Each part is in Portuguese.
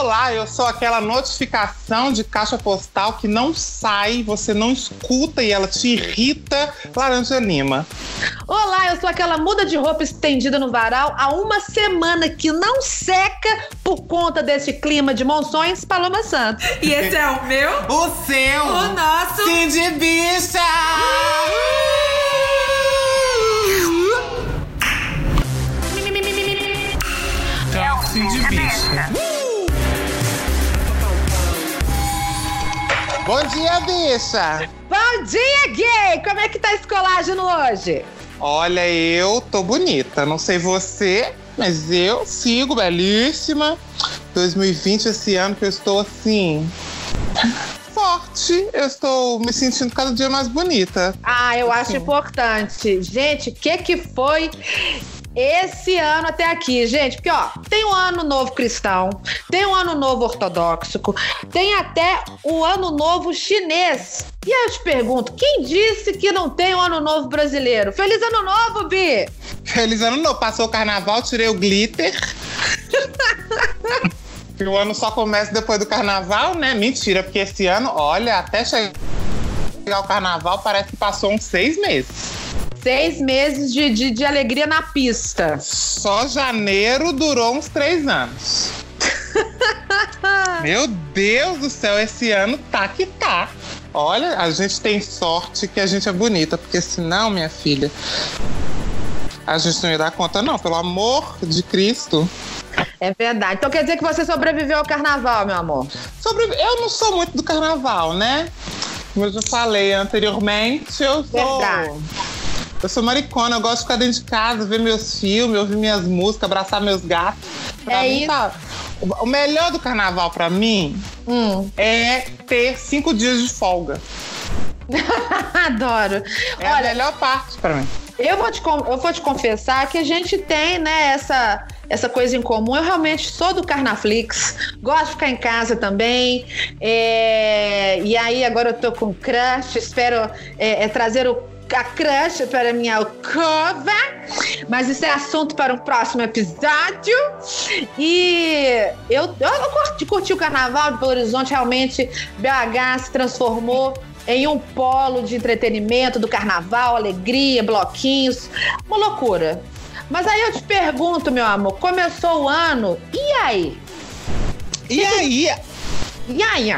Olá, eu sou aquela notificação de caixa postal que não sai, você não escuta e ela te irrita. Laranja Lima. Olá, eu sou aquela muda de roupa estendida no varal há uma semana que não seca por conta desse clima de monções, Paloma Santos. E esse é o meu? O seu! O nosso! Sim de bicha! Sim de bicha. Bom dia, bicha! Bom dia, gay! Como é que tá esse colágeno hoje? Olha, eu tô bonita. Não sei você, mas eu sigo belíssima. 2020, esse ano que eu estou assim. Forte, eu estou me sentindo cada dia mais bonita. Ah, eu acho importante. Gente, o que que foi esse ano até aqui, gente? Porque, ó, tem o ano novo cristão, tem o ano novo ortodoxo, tem até o ano novo chinês. E aí eu te pergunto, quem disse que não tem o ano novo brasileiro? Feliz ano novo, Bi! Feliz ano novo. Passou o carnaval, tirei o glitter. que o ano só começa depois do carnaval, né? Mentira, porque esse ano, olha, até chegar o carnaval parece que passou uns seis meses. Seis meses de, de, de alegria na pista. Só janeiro durou uns três anos. Meu Deus do céu, esse ano tá que tá. Olha, a gente tem sorte que a gente é bonita, porque senão, minha filha, a gente não ia dar conta, não, pelo amor de Cristo. É verdade. Então quer dizer que você sobreviveu ao carnaval, meu amor? Eu não sou muito do carnaval, né? Como eu já falei anteriormente, eu sou. Verdade. Eu sou maricona, eu gosto de ficar dentro de casa, ver meus filmes, ouvir minhas músicas, abraçar meus gatos. Pra É mim, isso. tá- O melhor do carnaval pra mim Hum. é ter cinco dias de folga. Adoro. É a Olha, melhor parte pra mim. eu vou, te, eu vou te confessar que a gente tem, né, essa, essa coisa em comum. Eu realmente sou do Carnaflix, gosto de ficar em casa também. É, e aí, agora eu tô com crush, espero é, é, trazer o, a crush para minha alcova. Mas isso é assunto para um próximo episódio. E eu, eu, eu curti, curti o carnaval de Belo Horizonte, realmente BH se transformou em um polo de entretenimento do carnaval, alegria, bloquinhos, uma loucura. Mas aí eu te pergunto, meu amor, começou o ano, e aí? E aí, E aí?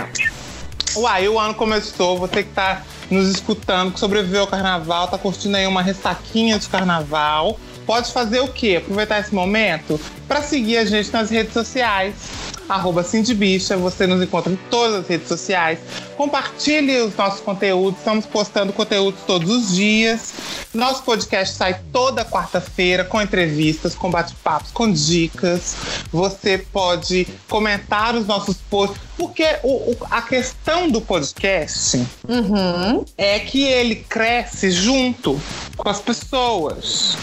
Uai, o ano começou, você que tá nos escutando, que sobreviveu ao carnaval, tá curtindo aí uma ressaquinha de carnaval, pode fazer o quê? Aproveitar esse momento para seguir a gente nas redes sociais. Arroba Cindybicha, você nos encontra em todas as redes sociais. Compartilhe os nossos conteúdos, estamos postando conteúdos todos os dias. Nosso podcast sai toda quarta-feira com entrevistas, com bate-papos, com dicas. Você pode comentar os nossos posts, porque o- o- a questão do podcast Uhum. é que ele cresce junto com as pessoas.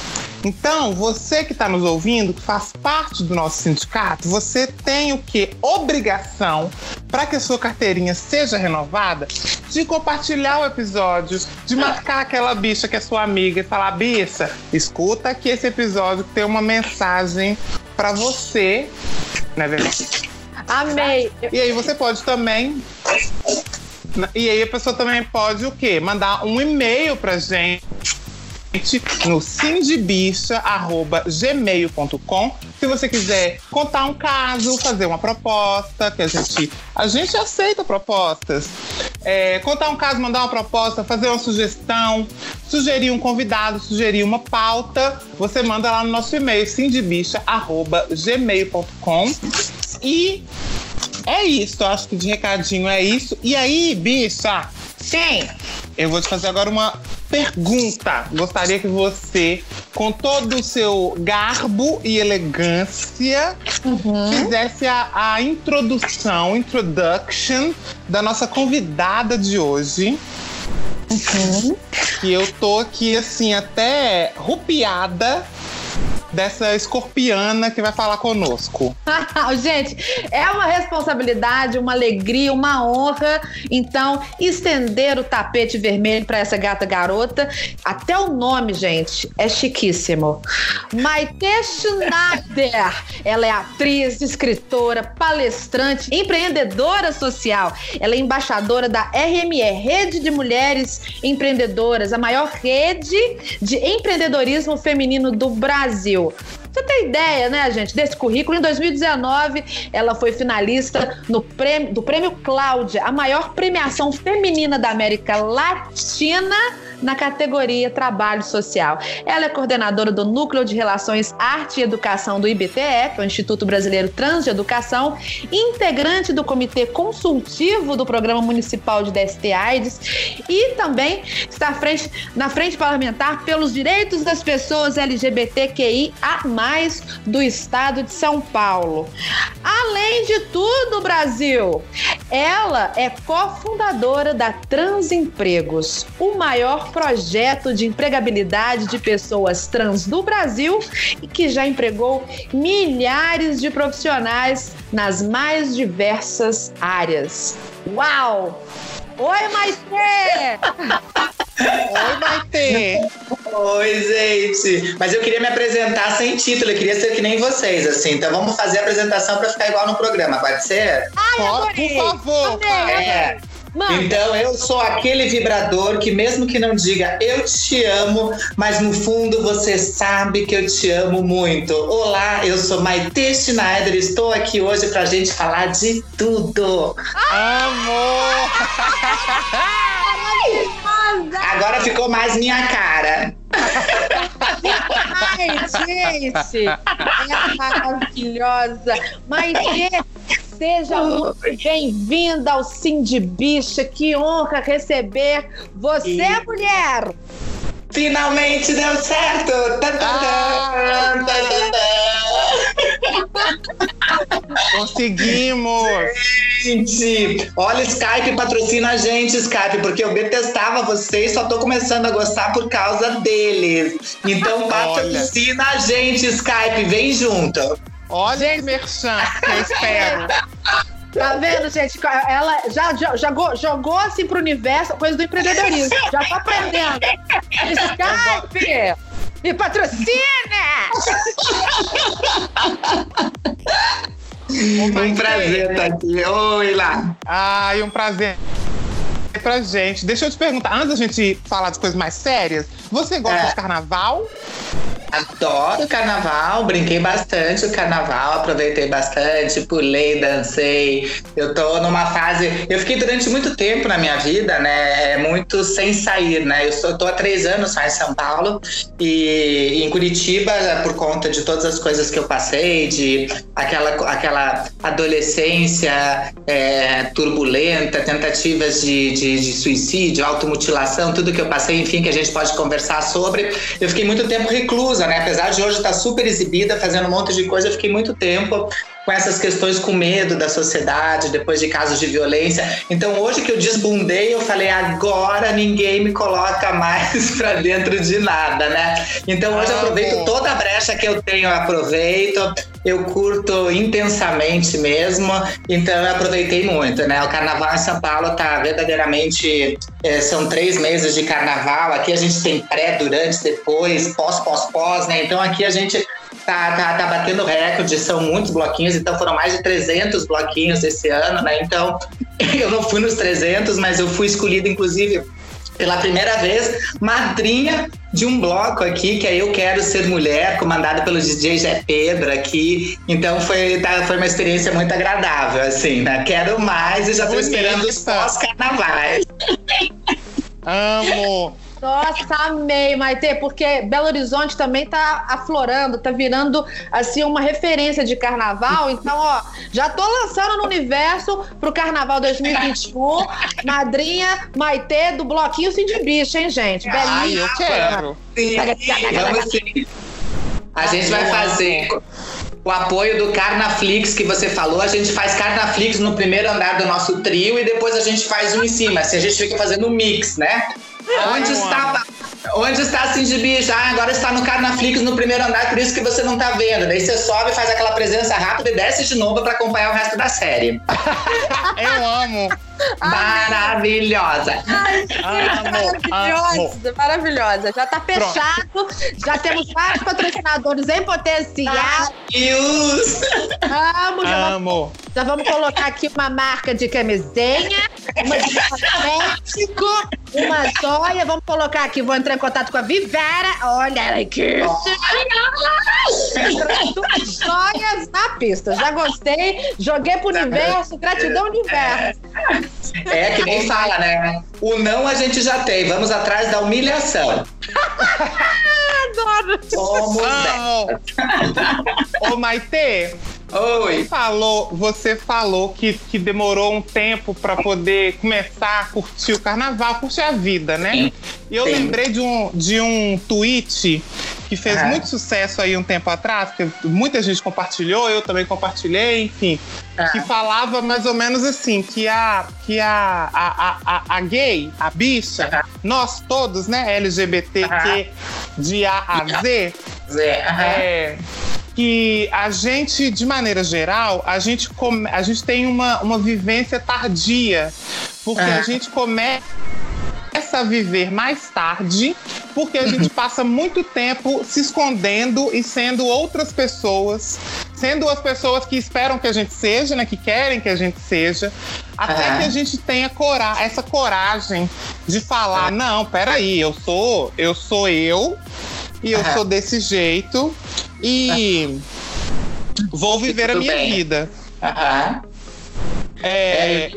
Então, você que está nos ouvindo, que faz parte do nosso sindicato, você tem o que? Obrigação, para que a sua carteirinha seja renovada, de compartilhar o episódio, de marcar aquela bicha que é sua amiga e falar: bicha, escuta aqui esse episódio que tem uma mensagem para você. Não é verdade? Amei. E aí você pode também. E aí a pessoa também pode o quê? Mandar um e-mail pra gente no cindybicha.gmail.com se você quiser contar um caso, fazer uma proposta, que a gente, a gente aceita propostas. É, contar um caso, mandar uma proposta, fazer uma sugestão, sugerir um convidado, sugerir uma pauta, você manda lá no nosso e-mail, cindybicha.gmail.com e é isso, acho que de recadinho é isso. E aí, bicha, Sim. eu vou te fazer agora uma pergunta. Gostaria que você, com todo o seu garbo e elegância, fizesse a, a introdução, introduction da nossa convidada de hoje. Que eu tô aqui, assim, até rupiada dessa escorpiana que vai falar conosco. Gente, é uma responsabilidade, uma alegria, uma honra. Então, estender o tapete vermelho para essa gata garota. Até o nome, gente, é chiquíssimo. Maite Schneider. Ela é atriz, escritora, palestrante, empreendedora social. Ela é embaixadora da RME, Rede de Mulheres Empreendedoras, a maior rede de empreendedorismo feminino do Brasil. Você tem ideia, né, gente, desse currículo? Em 2019, ela foi finalista no prêmio, do Prêmio Cláudia, a maior premiação feminina da América Latina na categoria Trabalho Social. Ela é coordenadora do Núcleo de Relações Arte e Educação do que é o Instituto Brasileiro Trans de Educação, integrante do Comitê Consultivo do Programa Municipal de DST AIDS e também está frente, na frente parlamentar pelos direitos das pessoas LGBTQIA+, do estado de São Paulo. Além de tudo, Brasil, ela é cofundadora da Transempregos, o maior projeto de empregabilidade de pessoas trans do Brasil e que já empregou milhares de profissionais nas mais diversas áreas. Uau! Oi, Maite! Oi, Maite! Oi, gente! Mas eu queria me apresentar sem título, eu queria ser que nem vocês, assim. Então vamos fazer a apresentação para ficar igual no programa, pode ser? Ai, Por favor! É. Mano. Então eu sou aquele vibrador que mesmo que não diga eu te amo, mas no fundo você sabe que eu te amo muito. Olá, eu sou Maite Schneider, estou aqui hoje pra gente falar de tudo. Amor! Agora ficou mais minha cara. Ai, gente! É maravilhosa! Maite, seja muito bem-vinda ao Sim de Bicha. Que honra receber você, E- mulher! Finalmente deu certo! Tan. Conseguimos! Gente, olha, Skype patrocina a gente, Skype, porque eu detestava vocês, só tô começando a gostar por causa deles. Então patrocina a gente, Skype, vem junto. Olha merchan que eu espero. Tá vendo, gente? Ela já, já jogou, jogou assim pro universo coisa do empreendedorismo. Já tá aprendendo. Skype! Me patrocina! Um prazer estar aqui. Oi lá. Ai, um prazer pra gente. Deixa eu te perguntar, antes da gente falar das coisas mais sérias, você gosta É. de carnaval? Adoro carnaval, brinquei bastante o carnaval, aproveitei bastante, pulei, dancei. Eu tô numa fase. Eu fiquei durante muito tempo na minha vida, né? é, Muito sem sair, né? Eu tô há três anos só em São Paulo e em Curitiba, por conta de todas as coisas que eu passei, de aquela, aquela adolescência é, turbulenta, tentativas de, de, de suicídio, automutilação, tudo que eu passei, enfim, que a gente pode conversar sobre. Eu fiquei muito tempo reclusa, né? Apesar de hoje estar super exibida, fazendo um monte de coisa, eu fiquei muito tempo com essas questões com medo da sociedade, depois de casos de violência. Então, hoje que eu desbundei, eu falei: agora ninguém me coloca mais pra dentro de nada, né? Então, hoje eu aproveito toda a brecha que eu tenho, eu aproveito. Eu curto intensamente mesmo, então eu aproveitei muito, né? O carnaval em São Paulo tá verdadeiramente. eh, são três meses de carnaval. Aqui a gente tem pré, durante, depois, pós, pós, pós, né? Então aqui a gente tá, tá, tá batendo recorde, são muitos bloquinhos, então foram mais de 300 bloquinhos esse ano, né? Então eu não fui nos 300, mas eu fui escolhida, inclusive, pela primeira vez, madrinha de um bloco aqui, que é Eu Quero Ser Mulher, comandado pelo DJ Zé Pedro aqui. Então foi, tá, foi uma experiência muito agradável, assim, né? Quero mais e já tô Bonita. esperando os pós-carnavais. Amo! Nossa, amei, Maite, porque Belo Horizonte também tá aflorando, tá virando assim uma referência de carnaval. Então, ó, já tô lançando no universo pro carnaval 2021, madrinha Maite do bloquinho de Bicho, hein, gente? Ai, eu Belíssima. quero! Sim, vamos sim. A gente vai fazer o apoio do Carnaflix que você falou. A gente faz Carnaflix no primeiro andar do nosso trio e depois a gente faz um em cima. Assim, a gente fica fazendo um mix, né? Onde está, onde está a Cindy Bicha? Ah, agora está no Carnaflix no primeiro andar, por isso que você não tá vendo. Daí você sobe, faz aquela presença rápida e desce de novo para acompanhar o resto da série. Eu amo. Maravilhosa. Ai, maravilhosa, maravilhosa. Já tá fechado, Pronto. já temos vários patrocinadores em potencial. Deus. Amo, já Amo. Vamos, já vamos colocar aqui uma marca de camisinha, uma de cosmético, uma joia. Vamos colocar aqui, vou entrar em contato com a Vivera. Olha que Joias na pista. Já gostei, joguei pro universo, gratidão universo. É que nem fala, né? O não a gente já tem, vamos atrás da humilhação. Adoro! Somos Ô, Maite, Oi. Você falou, você falou que, que demorou um tempo para poder começar a curtir o carnaval, curtir a vida, né? Sim. E eu Sim. lembrei de um, de um tweet que fez Ah. muito sucesso aí um tempo atrás, que muita gente compartilhou, eu também compartilhei, enfim, Ah. que falava mais ou menos assim, que a, que a, a, a, a gay, a bicha, Ah. nós todos, né, LGBTQ de A a Z, Zé, aham. é, que a gente, de maneira geral, a gente, come, a gente tem uma, uma vivência tardia, porque a gente começa a viver mais tarde, porque a gente passa muito tempo se escondendo e sendo outras pessoas, sendo as pessoas que esperam que a gente seja, né, que querem que a gente seja, até Aham. que a gente tenha cora essa coragem de falar, não, peraí, eu sou, eu sou eu, e eu Aham. sou desse jeito e vou viver a minha bem. vida. Aham. É,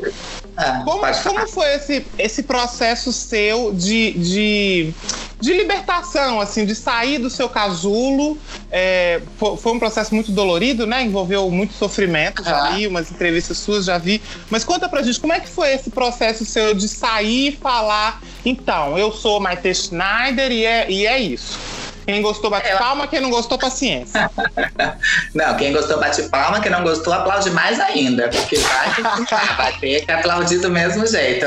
Ah, como, como foi esse, esse processo seu de, de, de libertação, assim, de sair do seu casulo? É, fo- foi, um processo muito dolorido, né? Envolveu muito sofrimento, já Aham. li umas entrevistas suas, já vi. Mas conta pra gente, como é que foi esse processo seu de sair e falar, então, eu sou Maite Schneider e é, e é isso. Quem gostou, bate Eu- palma, quem não gostou, paciência. Não, quem gostou bate palma, quem não gostou aplaude mais ainda, porque vai, vai ter que aplaudir do mesmo jeito.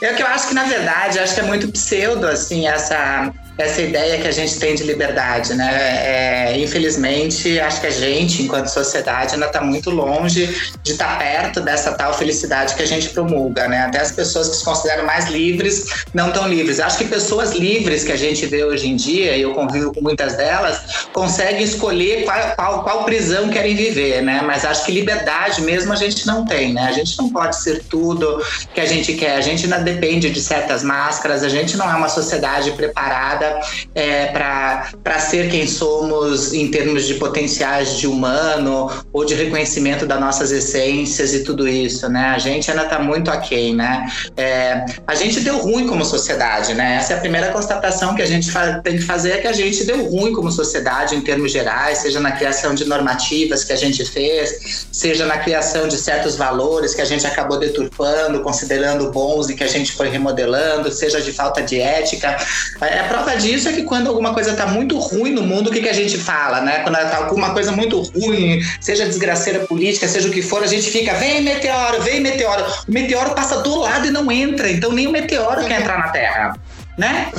Eu que eu acho que na verdade acho que é muito pseudo assim essa essa ideia que a gente tem de liberdade, né? É, infelizmente, acho que a gente, enquanto sociedade, ainda está muito longe de estar perto dessa tal felicidade que a gente promulga, né? Até as pessoas que se consideram mais livres não tão livres. Acho que pessoas livres que a gente vê hoje em dia, e eu convivo com muitas delas, conseguem escolher qual, qual, qual prisão querem viver, né? Mas acho que liberdade mesmo a gente não tem, né? A gente não pode ser tudo que a gente quer. A gente ainda depende de certas máscaras. A gente não é uma sociedade preparada é, para ser quem somos em termos de potenciais de humano ou de reconhecimento das nossas essências e tudo isso, né? A gente ainda está muito aquém, né? É, a gente deu ruim como sociedade, né? Essa é a primeira constatação que a gente tem que fazer, é que a gente deu ruim como sociedade em termos gerais, seja na criação de normativas que a gente fez, seja na criação de certos valores que a gente acabou deturpando, considerando bons e que a gente foi remodelando, seja de falta de ética. É, a prova disso é que quando alguma coisa está muito ruim no mundo, o que, que a gente fala, né? Quando tá alguma coisa muito ruim, seja desgraceira política, seja o que for, a gente fica, vem meteoro, vem meteoro. O meteoro passa do lado e não entra, então nem o meteoro quer entrar na Terra. Né?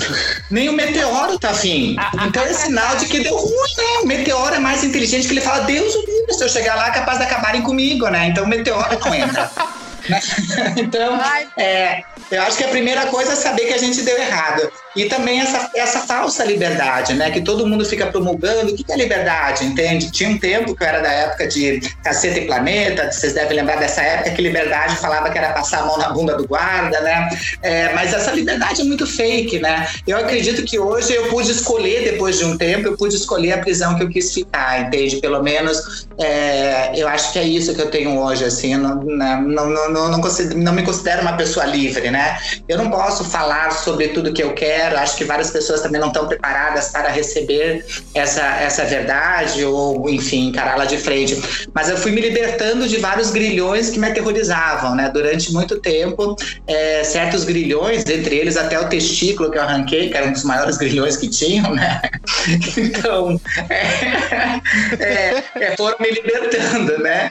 Nem o meteoro tá afim. Então é sinal de que deu ruim, né? O meteoro é mais inteligente que ele fala, Deus o livre, se eu chegar lá é capaz de acabarem comigo, né? Então o meteoro não entra. Né? então, é, eu acho que a primeira coisa é saber que a gente deu errado. E também essa, essa falsa liberdade, né? Que todo mundo fica promulgando. O que é liberdade, entende? Tinha um tempo que eu era da época de Caceta e Planeta, vocês devem lembrar dessa época que liberdade falava que era passar a mão na bunda do guarda, né? É, mas essa liberdade é muito fake, né? Eu acredito que hoje eu pude escolher, depois de um tempo, eu pude escolher a prisão que eu quis ficar, entende? Pelo menos é, eu acho que é isso que eu tenho hoje, assim. Não, não, não, não, não, considero, não me considero uma pessoa livre, né? Eu não posso falar sobre tudo que eu quero Acho que várias pessoas também não estão preparadas para receber essa, essa verdade ou, enfim, encará-la de frente. Mas eu fui me libertando de vários grilhões que me aterrorizavam, né? Durante muito tempo, é, certos grilhões, entre eles até o testículo que eu arranquei, que era um dos maiores grilhões que tinham, né? Então, é, é, foram me libertando, né?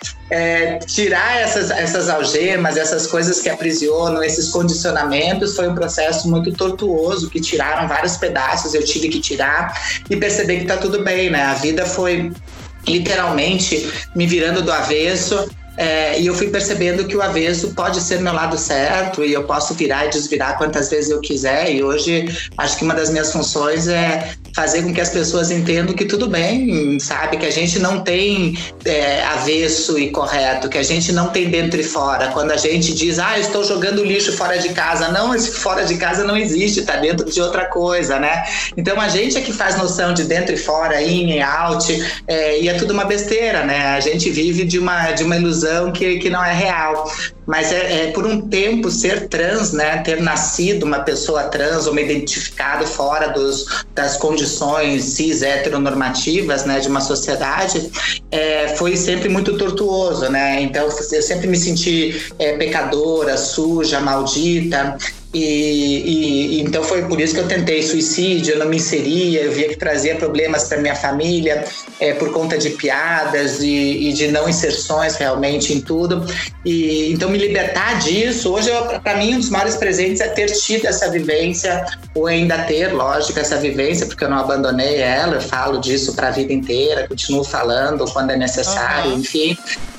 tirar essas, essas algemas, essas coisas que aprisionam, esses posicionamentos, foi um processo muito tortuoso, que tiraram vários pedaços, eu tive que tirar e perceber que tá tudo bem, né? A vida foi literalmente me virando do avesso é, e eu fui percebendo que o avesso pode ser meu lado certo e eu posso virar e desvirar quantas vezes eu quiser. E hoje acho que uma das minhas funções é fazer com que as pessoas entendam que tudo bem, sabe? Que a gente não tem é, avesso e correto, que a gente não tem dentro e fora. Quando a gente diz, ah, estou jogando lixo fora de casa, não, esse fora de casa não existe, está dentro de outra coisa, né? Então a gente é que faz noção de dentro e fora, in e out, é, e é tudo uma besteira, né? A gente vive de uma, de uma ilusão que, que não é real. Mas é, é, por um tempo ser trans, né, ter nascido uma pessoa trans ou me identificado fora dos, das condições cis heteronormativas, né, de uma sociedade, é, foi sempre muito tortuoso, né? Então eu sempre me senti é, pecadora, suja, maldita. E, e, então foi por isso que eu tentei suicídio, eu não me inseria, eu via que trazia problemas para minha família é, por conta de piadas e, e, de não inserções realmente em tudo. E então me libertar disso, hoje para mim um dos maiores presentes é ter tido essa vivência ou ainda ter, lógico, essa vivência, porque eu não abandonei ela, eu falo disso para a vida inteira, continuo falando quando é necessário, uhum. enfim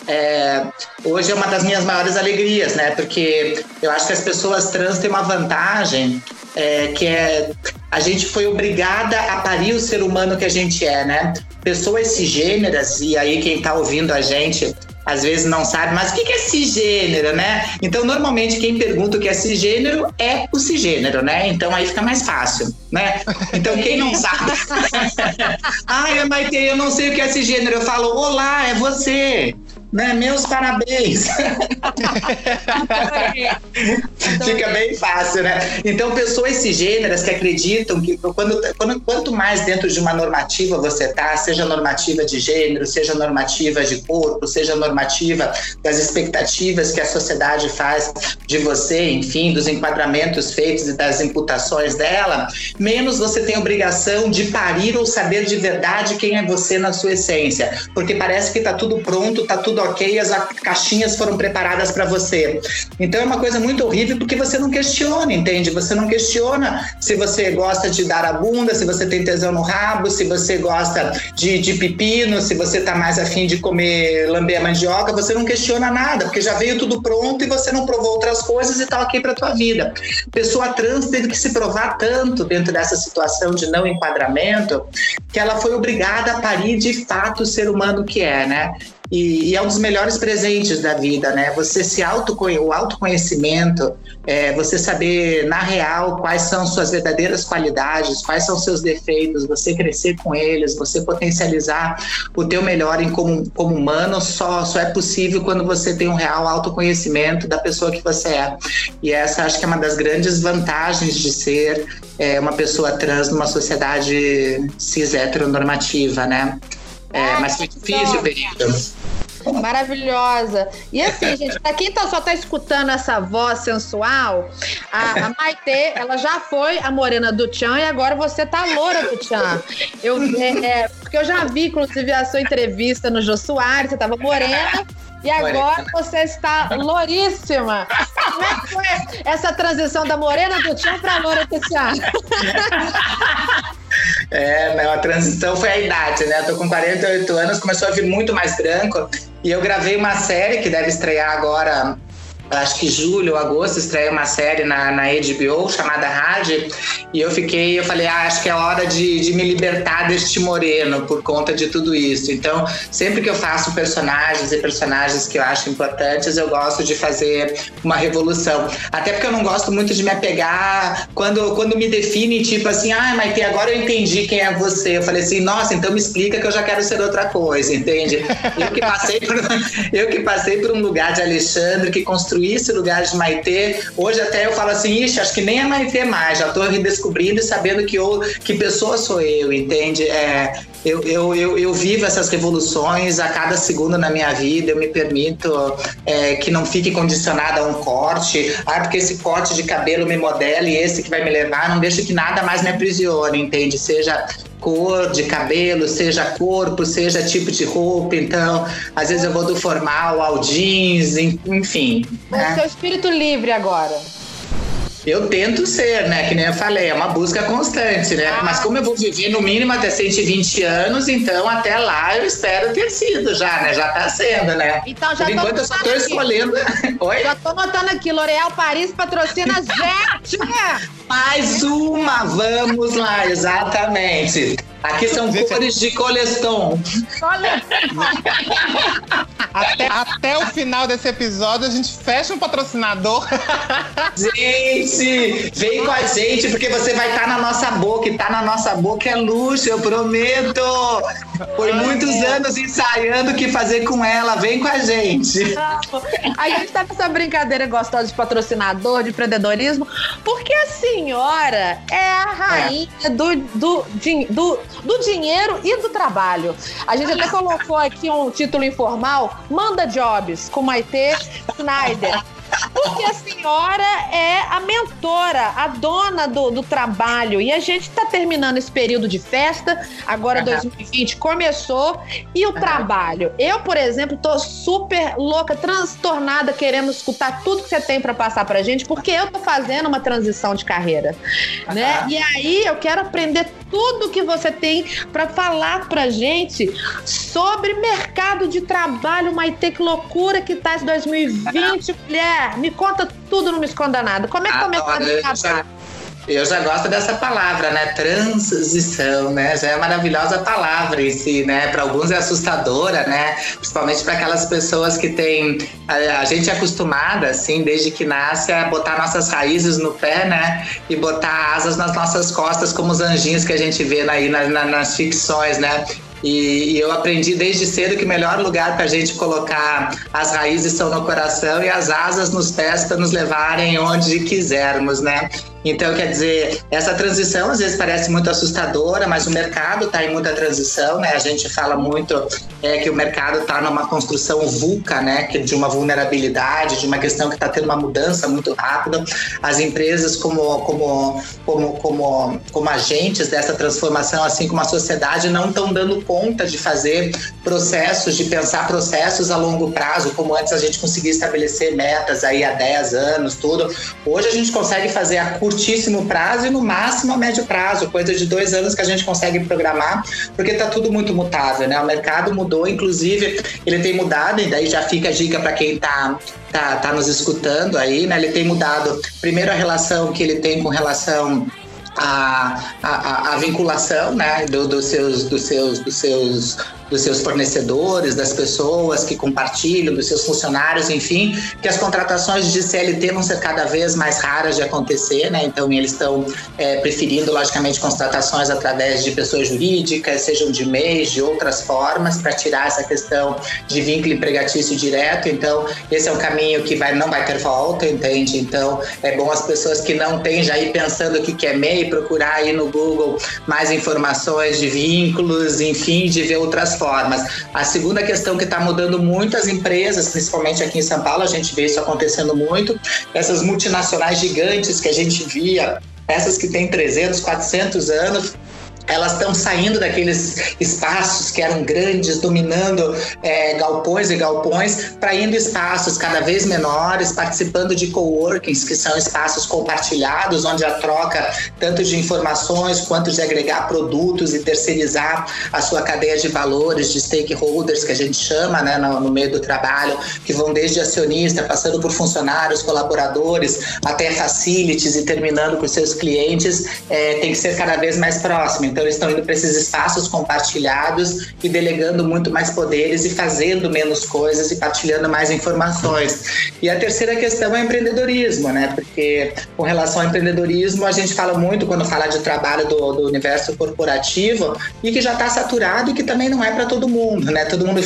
é, hoje é uma das minhas maiores alegrias, né? Porque eu acho que as pessoas trans têm uma vantagem é, que é a gente foi obrigada a parir o ser humano que a gente é, né? Pessoas cisgêneras, e aí quem tá ouvindo a gente às vezes não sabe, mas o que é cisgênero, né? Então, normalmente, quem pergunta o que é cisgênero é o cisgênero, né? Então, aí fica mais fácil, né? Então, quem não sabe... Ai, Maite, eu não sei o que é cisgênero. Eu falo, olá, é você né? Meus parabéns. Fica bem fácil, né? Então, pessoas cisgêneras que acreditam que quando, quando, quanto mais dentro de uma normativa você tá, seja normativa de gênero, seja normativa de corpo, seja normativa das expectativas que a sociedade faz de você, enfim, dos enquadramentos feitos e das imputações dela, menos você tem obrigação de parir ou saber de verdade quem é você na sua essência. Porque parece que tá tudo pronto, tá tudo tudo ok, as caixinhas foram preparadas para você. Então é uma coisa muito horrível porque você não questiona, entende? Você não questiona se você gosta de dar a bunda, se você tem tesão no rabo, se você gosta de, de pepino, se você tá mais afim de comer, lamber a mandioca, você não questiona nada, porque já veio tudo pronto e você não provou outras coisas e tá ok para tua vida. Pessoa trans teve que se provar tanto dentro dessa situação de não enquadramento que ela foi obrigada a parir de fato o ser humano que é, né? E, e, é um dos melhores presentes da vida, né? Você se autoconhe o autoconhecimento, é, você saber na real quais são suas verdadeiras qualidades, quais são seus defeitos, você crescer com eles, você potencializar o teu melhor em como, como humano, só, só é possível quando você tem um real autoconhecimento da pessoa que você é. E essa acho que é uma das grandes vantagens de ser é, uma pessoa trans numa sociedade cis heteronormativa, né? É, mas foi difícil, Benito. Maravilhosa. E assim, gente, pra quem tá, só tá escutando essa voz sensual, a, a Maitê, ela já foi a morena do Tchan e agora você tá loura do Tchan. Eu, é, é, porque eu já vi, inclusive, a sua entrevista no Jô Soares, você tava morena. E agora você está louríssima. Como é que foi essa transição da morena do Tchan pra loura desse ano? É, não, a transição foi a idade, né? Eu tô com 48 anos, começou a vir muito mais branco. E eu gravei uma série que deve estrear agora acho que julho ou agosto, estreia uma série na, na HBO chamada Rádio, e eu fiquei, eu falei, ah, acho que é hora de, de me libertar deste moreno por conta de tudo isso. Então, sempre que eu faço personagens e personagens que eu acho importantes, eu gosto de fazer uma revolução. Até porque eu não gosto muito de me apegar quando, quando me define, tipo assim, ah, Maite, agora eu entendi quem é você. Eu falei assim, nossa, então me explica que eu já quero ser outra coisa, entende? Eu que passei por, eu que passei por um lugar de Alexandre que construiu esse lugar de Maitê. Hoje até eu falo assim, ixi, acho que nem é Maitê mais, já tô redescobrindo e sabendo que, eu, que pessoa sou eu, entende? É, eu, eu, eu, eu, vivo essas revoluções a cada segundo na minha vida, eu me permito é, que não fique condicionada a um corte, ah, porque esse corte de cabelo me modela e esse que vai me levar, não deixa que nada mais me aprisione, entende? Seja cor de cabelo, seja corpo, seja tipo de roupa. Então, às vezes eu vou do formal ao jeans, enfim. O né? seu espírito livre agora. Eu tento ser, né? Que nem eu falei, é uma busca constante, né? Ah. Mas como eu vou viver no mínimo até 120 anos, então até lá eu espero ter sido já, né? Já tá sendo, né? Então já Por enquanto eu só tô aqui. escolhendo. Oi? Já tô notando aqui, L'Oréal Paris patrocina a gente! Mais uma, vamos lá, exatamente. Aqui são cores de coleston. até, até o final desse episódio a gente fecha um patrocinador. Gente, vem com a gente porque você vai estar tá na nossa boca e tá na nossa boca é luxo, eu prometo. Por muitos anos ensaiando o que fazer com ela, vem com a gente. A gente tá com essa brincadeira gostosa de patrocinador, de empreendedorismo, porque a senhora é a rainha é. Do, do, do, do dinheiro e do trabalho. A gente até colocou aqui um título informal: Manda Jobs, com Maite Snyder. Porque a senhora é a mentora, a dona do, do trabalho. E a gente está terminando esse período de festa. Agora, uhum. 2020 começou. E o uhum. trabalho? Eu, por exemplo, tô super louca, transtornada, querendo escutar tudo que você tem para passar pra gente, porque eu tô fazendo uma transição de carreira. Uhum. Né? E aí eu quero aprender tudo que você tem para falar pra gente sobre mercado de trabalho, Maite, que loucura que tá esse 2020, mulher. Me conta tudo, não me esconda nada. Como é que tá o mercado de trabalho? Eu já gosto dessa palavra, né? Transição, né? Já é maravilhosa palavra em si, né? Para alguns é assustadora, né? Principalmente para aquelas pessoas que têm. A, a, gente é acostumada, assim, desde que nasce, a botar nossas raízes no pé, né? E botar asas nas nossas costas, como os anjinhos que a gente vê aí na, na, nas ficções, né? E, e, eu aprendi desde cedo que o melhor lugar para a gente colocar as raízes são no coração e as asas nos pés para nos levarem onde quisermos, né? Então, quer dizer, essa transição às vezes parece muito assustadora, mas o mercado está em muita transição, né? A gente fala muito é, que o mercado está numa construção VUCA, né? Que de uma vulnerabilidade, de uma questão que está tendo uma mudança muito rápida. As empresas como, como, como, como, como agentes dessa transformação, assim como a sociedade, não estão dando conta de fazer processos, de pensar processos a longo prazo, como antes a gente conseguia estabelecer metas aí há 10 anos, tudo. Hoje a gente consegue fazer a curva curtíssimo prazo e no máximo a médio prazo, coisa de dois anos que a gente consegue programar, porque está tudo muito mutável, né? O mercado mudou, inclusive ele tem mudado, e daí já fica a dica para quem está tá, tá nos escutando aí, né? Ele tem mudado, primeiro a relação que ele tem com relação a, a, a, vinculação né, do, seus, dos, seus, dos seus dos seus fornecedores, das pessoas que compartilham, dos seus funcionários, enfim, que as contratações de CLT vão ser cada vez mais raras de acontecer, né? Então eles estão é, preferindo, logicamente, contratações através de pessoas jurídicas, sejam de MEIs, de outras formas, para tirar essa questão de vínculo empregatício direto. Então, esse é um caminho que vai, não vai ter volta, entende? Então, é bom as pessoas que não têm já ir pensando o que é MEI, procurar aí no Google mais informações de vínculos, enfim, de ver outras formas. A segunda questão que está mudando muito as empresas, principalmente aqui em São Paulo, a gente vê isso acontecendo muito, essas multinacionais gigantes que a gente via, essas que têm 300, 400 anos, elas estão saindo daqueles espaços que eram grandes, dominando é, galpões e galpões, para indo espaços cada vez menores, participando de coworkings, que são espaços compartilhados, onde a troca tanto de informações quanto de agregar produtos e terceirizar a sua cadeia de valores, de stakeholders, que a gente chama né, no, no meio do trabalho, que vão desde acionista, passando por funcionários, colaboradores, até facilities e terminando com seus clientes, é, tem que ser cada vez mais próximo. Então, então eles estão indo para esses espaços compartilhados e delegando muito mais poderes e fazendo menos coisas e partilhando mais informações. E a terceira questão é empreendedorismo, né? Porque com relação ao empreendedorismo, a gente fala muito quando fala de trabalho do, do universo corporativo e que já está saturado e que também não é para todo mundo, né? Todo mundo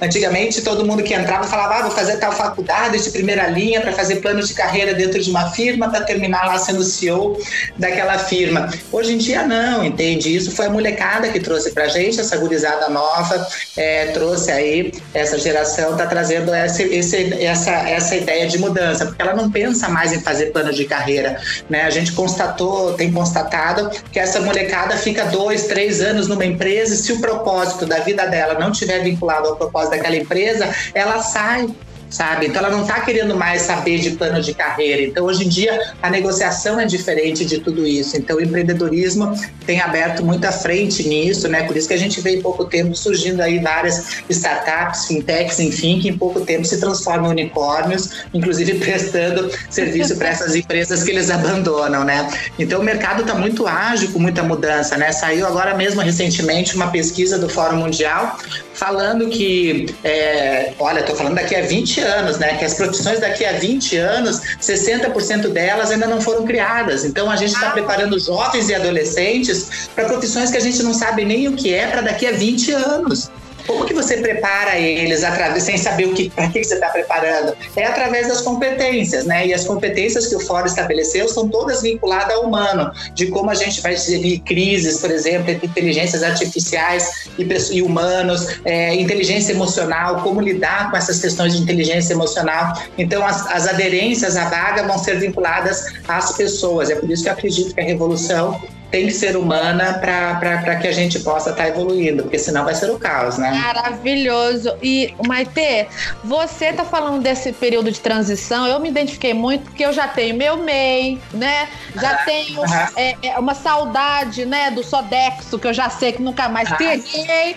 antigamente todo mundo que entrava falava, ah, vou fazer tal faculdade de primeira linha para fazer plano de carreira dentro de uma firma para terminar lá sendo CEO daquela firma. Hoje em dia não, entende? Isso foi a molecada que trouxe pra gente, essa gurizada nova, é, trouxe aí, essa geração tá trazendo essa, esse, essa, essa ideia de mudança, porque ela não pensa mais em fazer plano de carreira, né? A gente constatou, tem constatado que essa molecada fica dois, três anos numa empresa e se o propósito da vida dela não tiver vinculado ao propósito daquela empresa, ela sai sabe? Então ela não está querendo mais saber de plano de carreira. Então hoje em dia a negociação é diferente de tudo isso. Então o empreendedorismo tem aberto muita frente nisso, né? Por isso que a gente vê em pouco tempo surgindo aí várias startups, fintechs, enfim, que em pouco tempo se transformam em unicórnios, inclusive prestando serviço para essas empresas que eles abandonam, né? Então o mercado está muito ágil com muita mudança, né? Saiu agora mesmo recentemente uma pesquisa do Fórum Mundial falando que, é, olha, estou falando daqui a 20 anos, né? Que as profissões daqui a 20 anos, 60% delas ainda não foram criadas. Então a gente está preparando jovens e adolescentes para profissões que a gente não sabe nem o que é para daqui a 20 anos. Como que você prepara eles através, sem saber o que, para que você está preparando? É através das competências, né? E as competências que o Fórum estabeleceu são todas vinculadas ao humano, de como a gente vai gerir crises, por exemplo, entre inteligências artificiais e, e humanos, é, inteligência emocional, como lidar com essas questões de inteligência emocional. Então, as, as aderências à vaga vão ser vinculadas às pessoas. É por isso que eu acredito que a revolução tem que ser humana para que a gente possa estar tá evoluindo, porque senão vai ser o caos, né? Maravilhoso. E, Maite, você tá falando desse período de transição, eu me identifiquei muito porque eu já tenho meu MEI, né? Já ah, tenho ah. É, é, uma saudade, né, do Sodexo, que eu já sei que nunca mais ah. terei.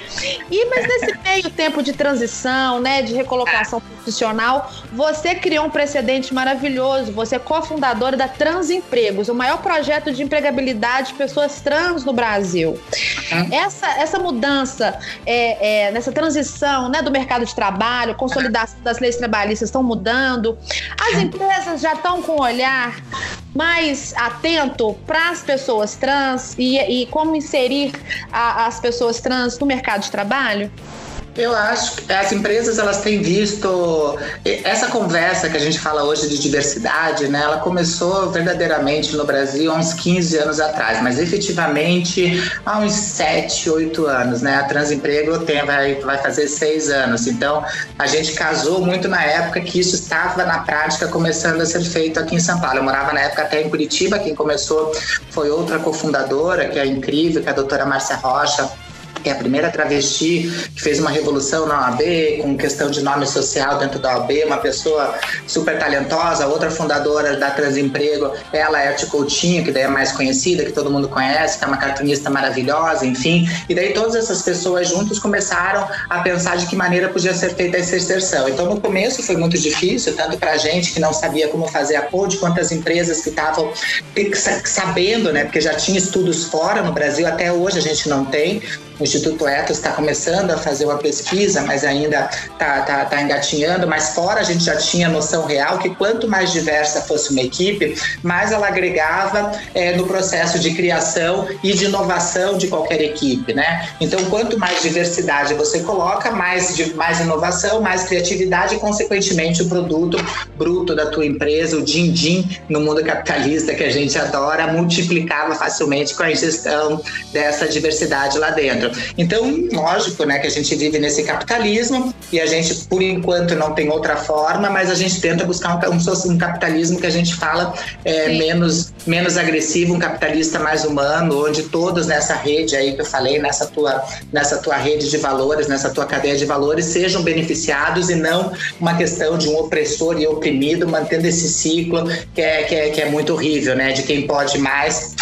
E, mas nesse meio tempo de transição, né, de recolocação profissional, você criou um precedente maravilhoso. Você é cofundadora da Transempregos, o maior projeto de empregabilidade pessoas trans no Brasil. Uhum. Essa, essa mudança, é, é, nessa transição né, do mercado de trabalho, consolidação das leis trabalhistas estão mudando. As empresas já estão com um olhar mais atento para as pessoas trans e, e como inserir a, as pessoas trans no mercado de trabalho? Eu acho que as empresas elas têm visto essa conversa que a gente fala hoje de diversidade, né? Ela começou verdadeiramente no Brasil há uns 15 anos atrás, mas efetivamente há uns 7, 8 anos, né? A Transemprego tem, vai, vai fazer seis anos. Então a gente casou muito na época que isso estava na prática começando a ser feito aqui em São Paulo. Eu morava na época até em Curitiba, quem começou foi outra cofundadora, que é incrível, que é a doutora Márcia Rocha que é a primeira travesti que fez uma revolução na OAB, com questão de nome social dentro da OAB, uma pessoa super talentosa, outra fundadora da Transemprego, ela é a Coutinho, que daí é mais conhecida, que todo mundo conhece, que é uma cartunista maravilhosa, enfim. E daí todas essas pessoas juntos começaram a pensar de que maneira podia ser feita essa inserção. Então no começo foi muito difícil, tanto para a gente que não sabia como fazer a POD, quanto as empresas que estavam sabendo, né, porque já tinha estudos fora no Brasil, até hoje a gente não tem, o Instituto Etos está começando a fazer uma pesquisa, mas ainda está tá, tá engatinhando. Mas fora a gente já tinha noção real que quanto mais diversa fosse uma equipe, mais ela agregava é, no processo de criação e de inovação de qualquer equipe, né? Então, quanto mais diversidade você coloca, mais, mais inovação, mais criatividade e, consequentemente, o produto bruto da tua empresa, o din-din no mundo capitalista que a gente adora, multiplicava facilmente com a ingestão dessa diversidade lá dentro. Então, lógico, né, que a gente vive nesse capitalismo e a gente, por enquanto, não tem outra forma, mas a gente tenta buscar um, um, um capitalismo que a gente fala é, menos, menos agressivo, um capitalista mais humano, onde todos nessa rede aí que eu falei, nessa tua, nessa tua rede de valores, nessa tua cadeia de valores, sejam beneficiados e não uma questão de um opressor e oprimido, mantendo esse ciclo que é, que é, que é muito horrível, né? De quem pode mais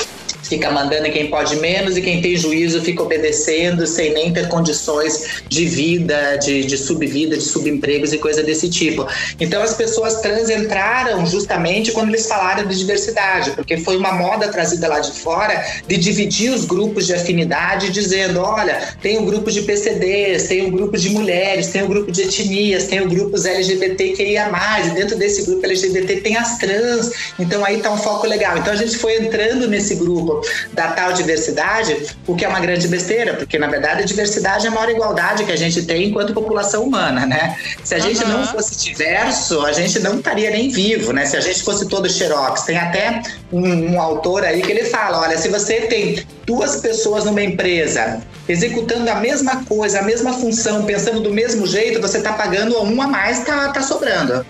fica mandando em quem pode menos e quem tem juízo fica obedecendo sem nem ter condições de vida, de, de subvida, de subempregos e coisa desse tipo. Então as pessoas trans entraram justamente quando eles falaram de diversidade, porque foi uma moda trazida lá de fora de dividir os grupos de afinidade, dizendo: olha, tem um grupo de PCDs, tem um grupo de mulheres, tem um grupo de etnias, tem o um grupos LGBTQIA, e dentro desse grupo LGBT tem as trans. Então aí tá um foco legal. Então a gente foi entrando nesse grupo da tal diversidade, o que é uma grande besteira, porque na verdade a diversidade é a maior igualdade que a gente tem enquanto população humana, né? Se a gente não fosse diverso, a gente não estaria nem vivo, né? Se a gente fosse todo xerox. Tem até um, um autor aí que ele fala, olha, se você tem duas pessoas numa empresa executando a mesma coisa, a mesma função, pensando do mesmo jeito, você está pagando um a mais, tá, tá sobrando.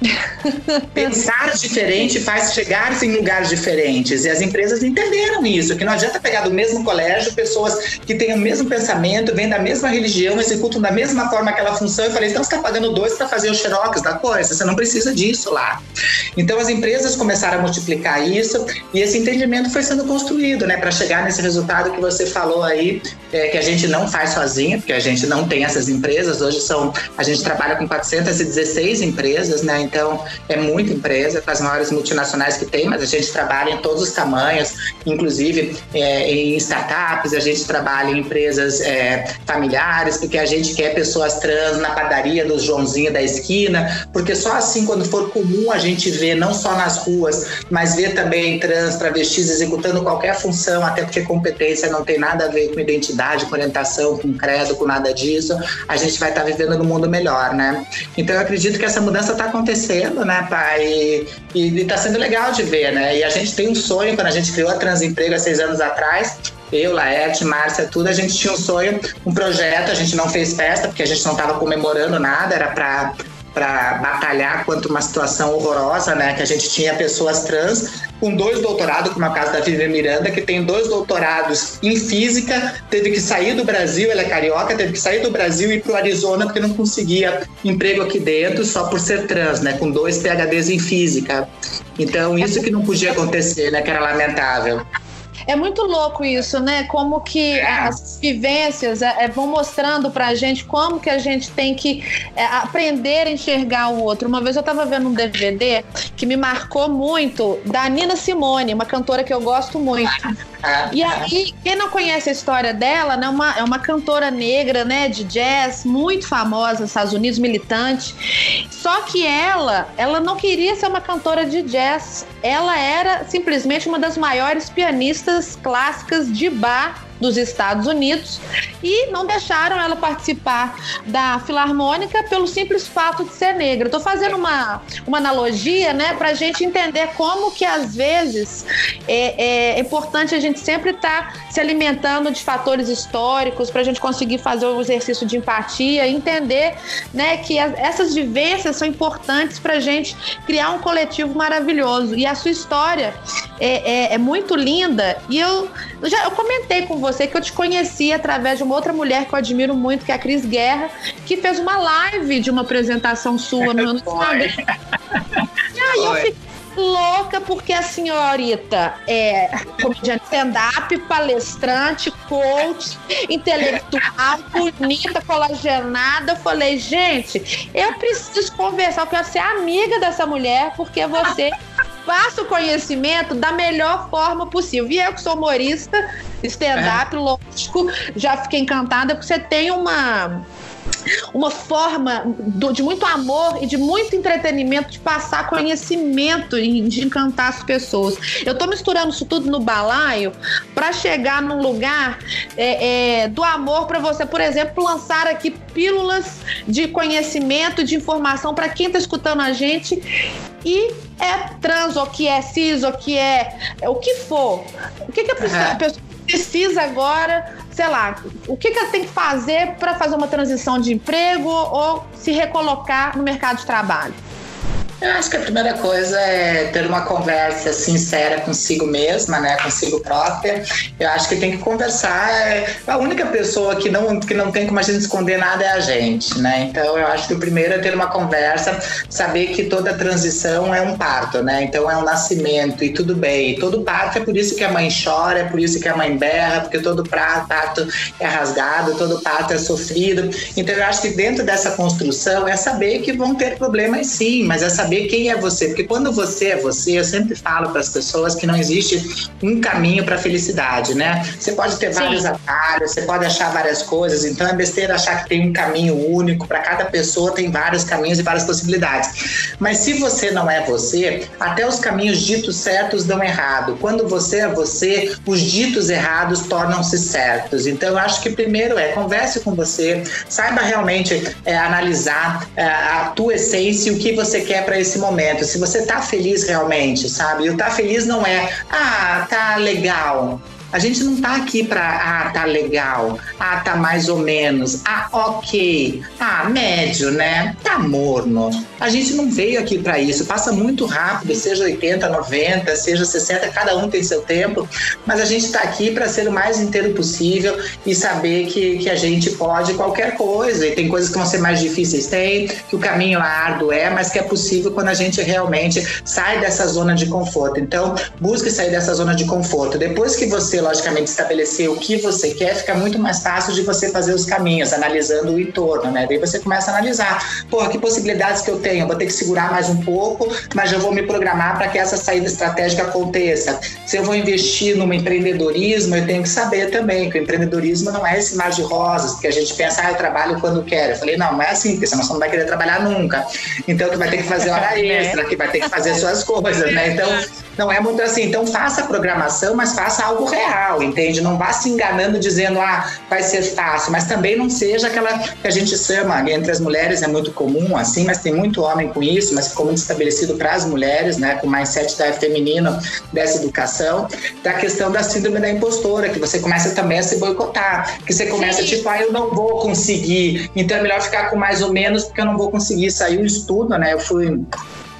Pensar diferente faz chegar em lugares diferentes. E as empresas entenderam isso, que não adianta pegar do mesmo colégio pessoas que têm o mesmo pensamento, vêm da mesma religião, executam da mesma forma aquela função. Eu falei, então você está pagando dois para fazer o xerox da coisa, você não precisa disso lá. Então as empresas começaram a multiplicar isso e esse entendimento foi sendo construído, né, para chegar nesse resultado que você falou aí, é, que a gente não faz sozinho, porque a gente não tem essas empresas. Hoje são, a gente trabalha com 416 empresas, né? Então, é muita empresa, com as maiores multinacionais que tem, mas a gente trabalha em todos os tamanhos, inclusive é, em startups, a gente trabalha em empresas é, familiares, porque a gente quer pessoas trans na padaria do Joãozinho da esquina, porque só assim, quando for comum, a gente vê, não só nas ruas, mas vê também trans, travestis executando qualquer função, até porque competência não tem nada a ver com identidade, com orientação, com credo, com nada disso, a gente vai estar vivendo num mundo melhor, né? Então, eu acredito que essa mudança está acontecendo acontecendo, né, pai? E, está sendo legal de ver, né? E a gente tem um sonho, quando a gente criou a Transemprego há seis anos atrás, eu, Laerte, Márcia, tudo, a gente tinha um sonho, um projeto, a gente não fez festa, porque a gente não estava comemorando nada, era para para batalhar contra uma situação horrorosa, né? Que a gente tinha pessoas trans com dois doutorados, como é o caso da Vivian Miranda, que tem dois doutorados em física, teve que sair do Brasil, ela é carioca, teve que sair do Brasil e ir para o Arizona porque não conseguia emprego aqui dentro só por ser trans, né? Com dois PhDs em física. Então, isso que não podia acontecer, né? Que era lamentável. É muito louco isso, né? Como que as vivências é, é, vão mostrando pra gente como que a gente tem que é, aprender a enxergar o outro. Uma vez eu tava vendo um DVD que me marcou muito da Nina Simone, uma cantora que eu gosto muito. E aí, quem não conhece a história dela, né, uma, é uma cantora negra, né, de jazz, muito famosa nos Estados Unidos, militante. Só que ela, ela não queria ser uma cantora de jazz. Ela era simplesmente uma das maiores pianistas clássicas de bar dos Estados Unidos e não deixaram ela participar da Filarmônica pelo simples fato de ser negra. Estou fazendo uma, uma analogia, né, para a gente entender como que às vezes é, é importante a gente sempre estar tá se alimentando de fatores históricos para a gente conseguir fazer o exercício de empatia, entender, né, que as, essas vivências são importantes para a gente criar um coletivo maravilhoso. E a sua história é, é, é muito linda. E eu já eu comentei com você que eu te conheci através de uma outra mulher que eu admiro muito, que é a Cris Guerra, que fez uma live de uma apresentação sua no meu Instagram. E aí eu fiquei louca porque a senhorita é comediante stand-up, palestrante, coach, intelectual, bonita, colagenada. Eu falei, gente, eu preciso conversar, eu quero ser amiga dessa mulher, porque você passa o conhecimento da melhor forma possível. E eu que sou humorista, stand-up, é. lógico, já fiquei encantada, porque você tem uma uma forma do, de muito amor e de muito entretenimento de passar conhecimento e de encantar as pessoas. Eu estou misturando isso tudo no balaio para chegar num lugar é, é, do amor para você, por exemplo, lançar aqui pílulas de conhecimento, de informação para quem está escutando a gente e é trans, ou que é cis, ou que é, é o que for. O que, que a pessoa precisa agora sei lá, o que, que ela tem que fazer para fazer uma transição de emprego ou se recolocar no mercado de trabalho? Eu acho que a primeira coisa é ter uma conversa sincera consigo mesma, né, consigo própria. Eu acho que tem que conversar. A única pessoa que não, que não tem como a gente esconder nada é a gente, né? Então eu acho que o primeiro é ter uma conversa, saber que toda transição é um parto, né? Então é um nascimento e tudo bem. E todo parto é por isso que a mãe chora, é por isso que a mãe berra, porque todo parto é rasgado, todo parto é sofrido. Então eu acho que dentro dessa construção é saber que vão ter problemas sim, mas é saber saber quem é você, porque quando você é você, eu sempre falo para as pessoas que não existe um caminho para a felicidade, né? Você pode ter Sim. vários atalhos, você pode achar várias coisas, então é besteira achar que tem um caminho único, para cada pessoa tem vários caminhos e várias possibilidades. Mas se você não é você, até os caminhos ditos certos dão errado. Quando você é você, os ditos errados tornam-se certos. Então eu acho que primeiro é converse com você, saiba realmente é, analisar é, a tua essência e o que você quer esse momento. Se você tá feliz realmente, sabe? E o tá feliz não é, ah, tá legal. A gente não tá aqui para ah, tá legal, ah, tá mais ou menos, ah, ok, ah, médio, né? Tá morno. A gente não veio aqui para isso. Passa muito rápido, seja 80, 90, seja 60, cada um tem seu tempo, mas a gente está aqui para ser o mais inteiro possível e saber que, que a gente pode qualquer coisa. E tem coisas que vão ser mais difíceis, tem, que o caminho árduo é, mas que é possível quando a gente realmente sai dessa zona de conforto. Então, busque sair dessa zona de conforto. Depois que você, logicamente, estabelecer o que você quer, fica muito mais fácil de você fazer os caminhos, analisando o entorno, né? Daí você começa a analisar, porra, que possibilidades que eu tenho? Eu vou ter que segurar mais um pouco, mas já vou me programar para que essa saída estratégica aconteça. Se eu vou investir no empreendedorismo, eu tenho que saber também que o empreendedorismo não é esse mar de rosas, porque a gente pensa, ah, eu trabalho quando quero. Eu falei, não, não é assim, porque senão você não vai querer trabalhar nunca. Então, tu vai ter que fazer hora né? extra, que vai ter que fazer suas coisas, né? Então, não é muito assim. Então, faça a programação, mas faça algo real, entende? Não vá se enganando dizendo, ah, vai ser fácil, mas também não seja aquela que a gente chama, entre as mulheres é muito comum, assim, mas tem muito homem com isso, mas ficou muito estabelecido para as mulheres, né, com mais sete da feminino dessa educação, da questão da síndrome da impostora, que você começa também a se boicotar, que você começa Sim. tipo, ah, eu não vou conseguir, então é melhor ficar com mais ou menos porque eu não vou conseguir. Saiu o estudo, né, eu fui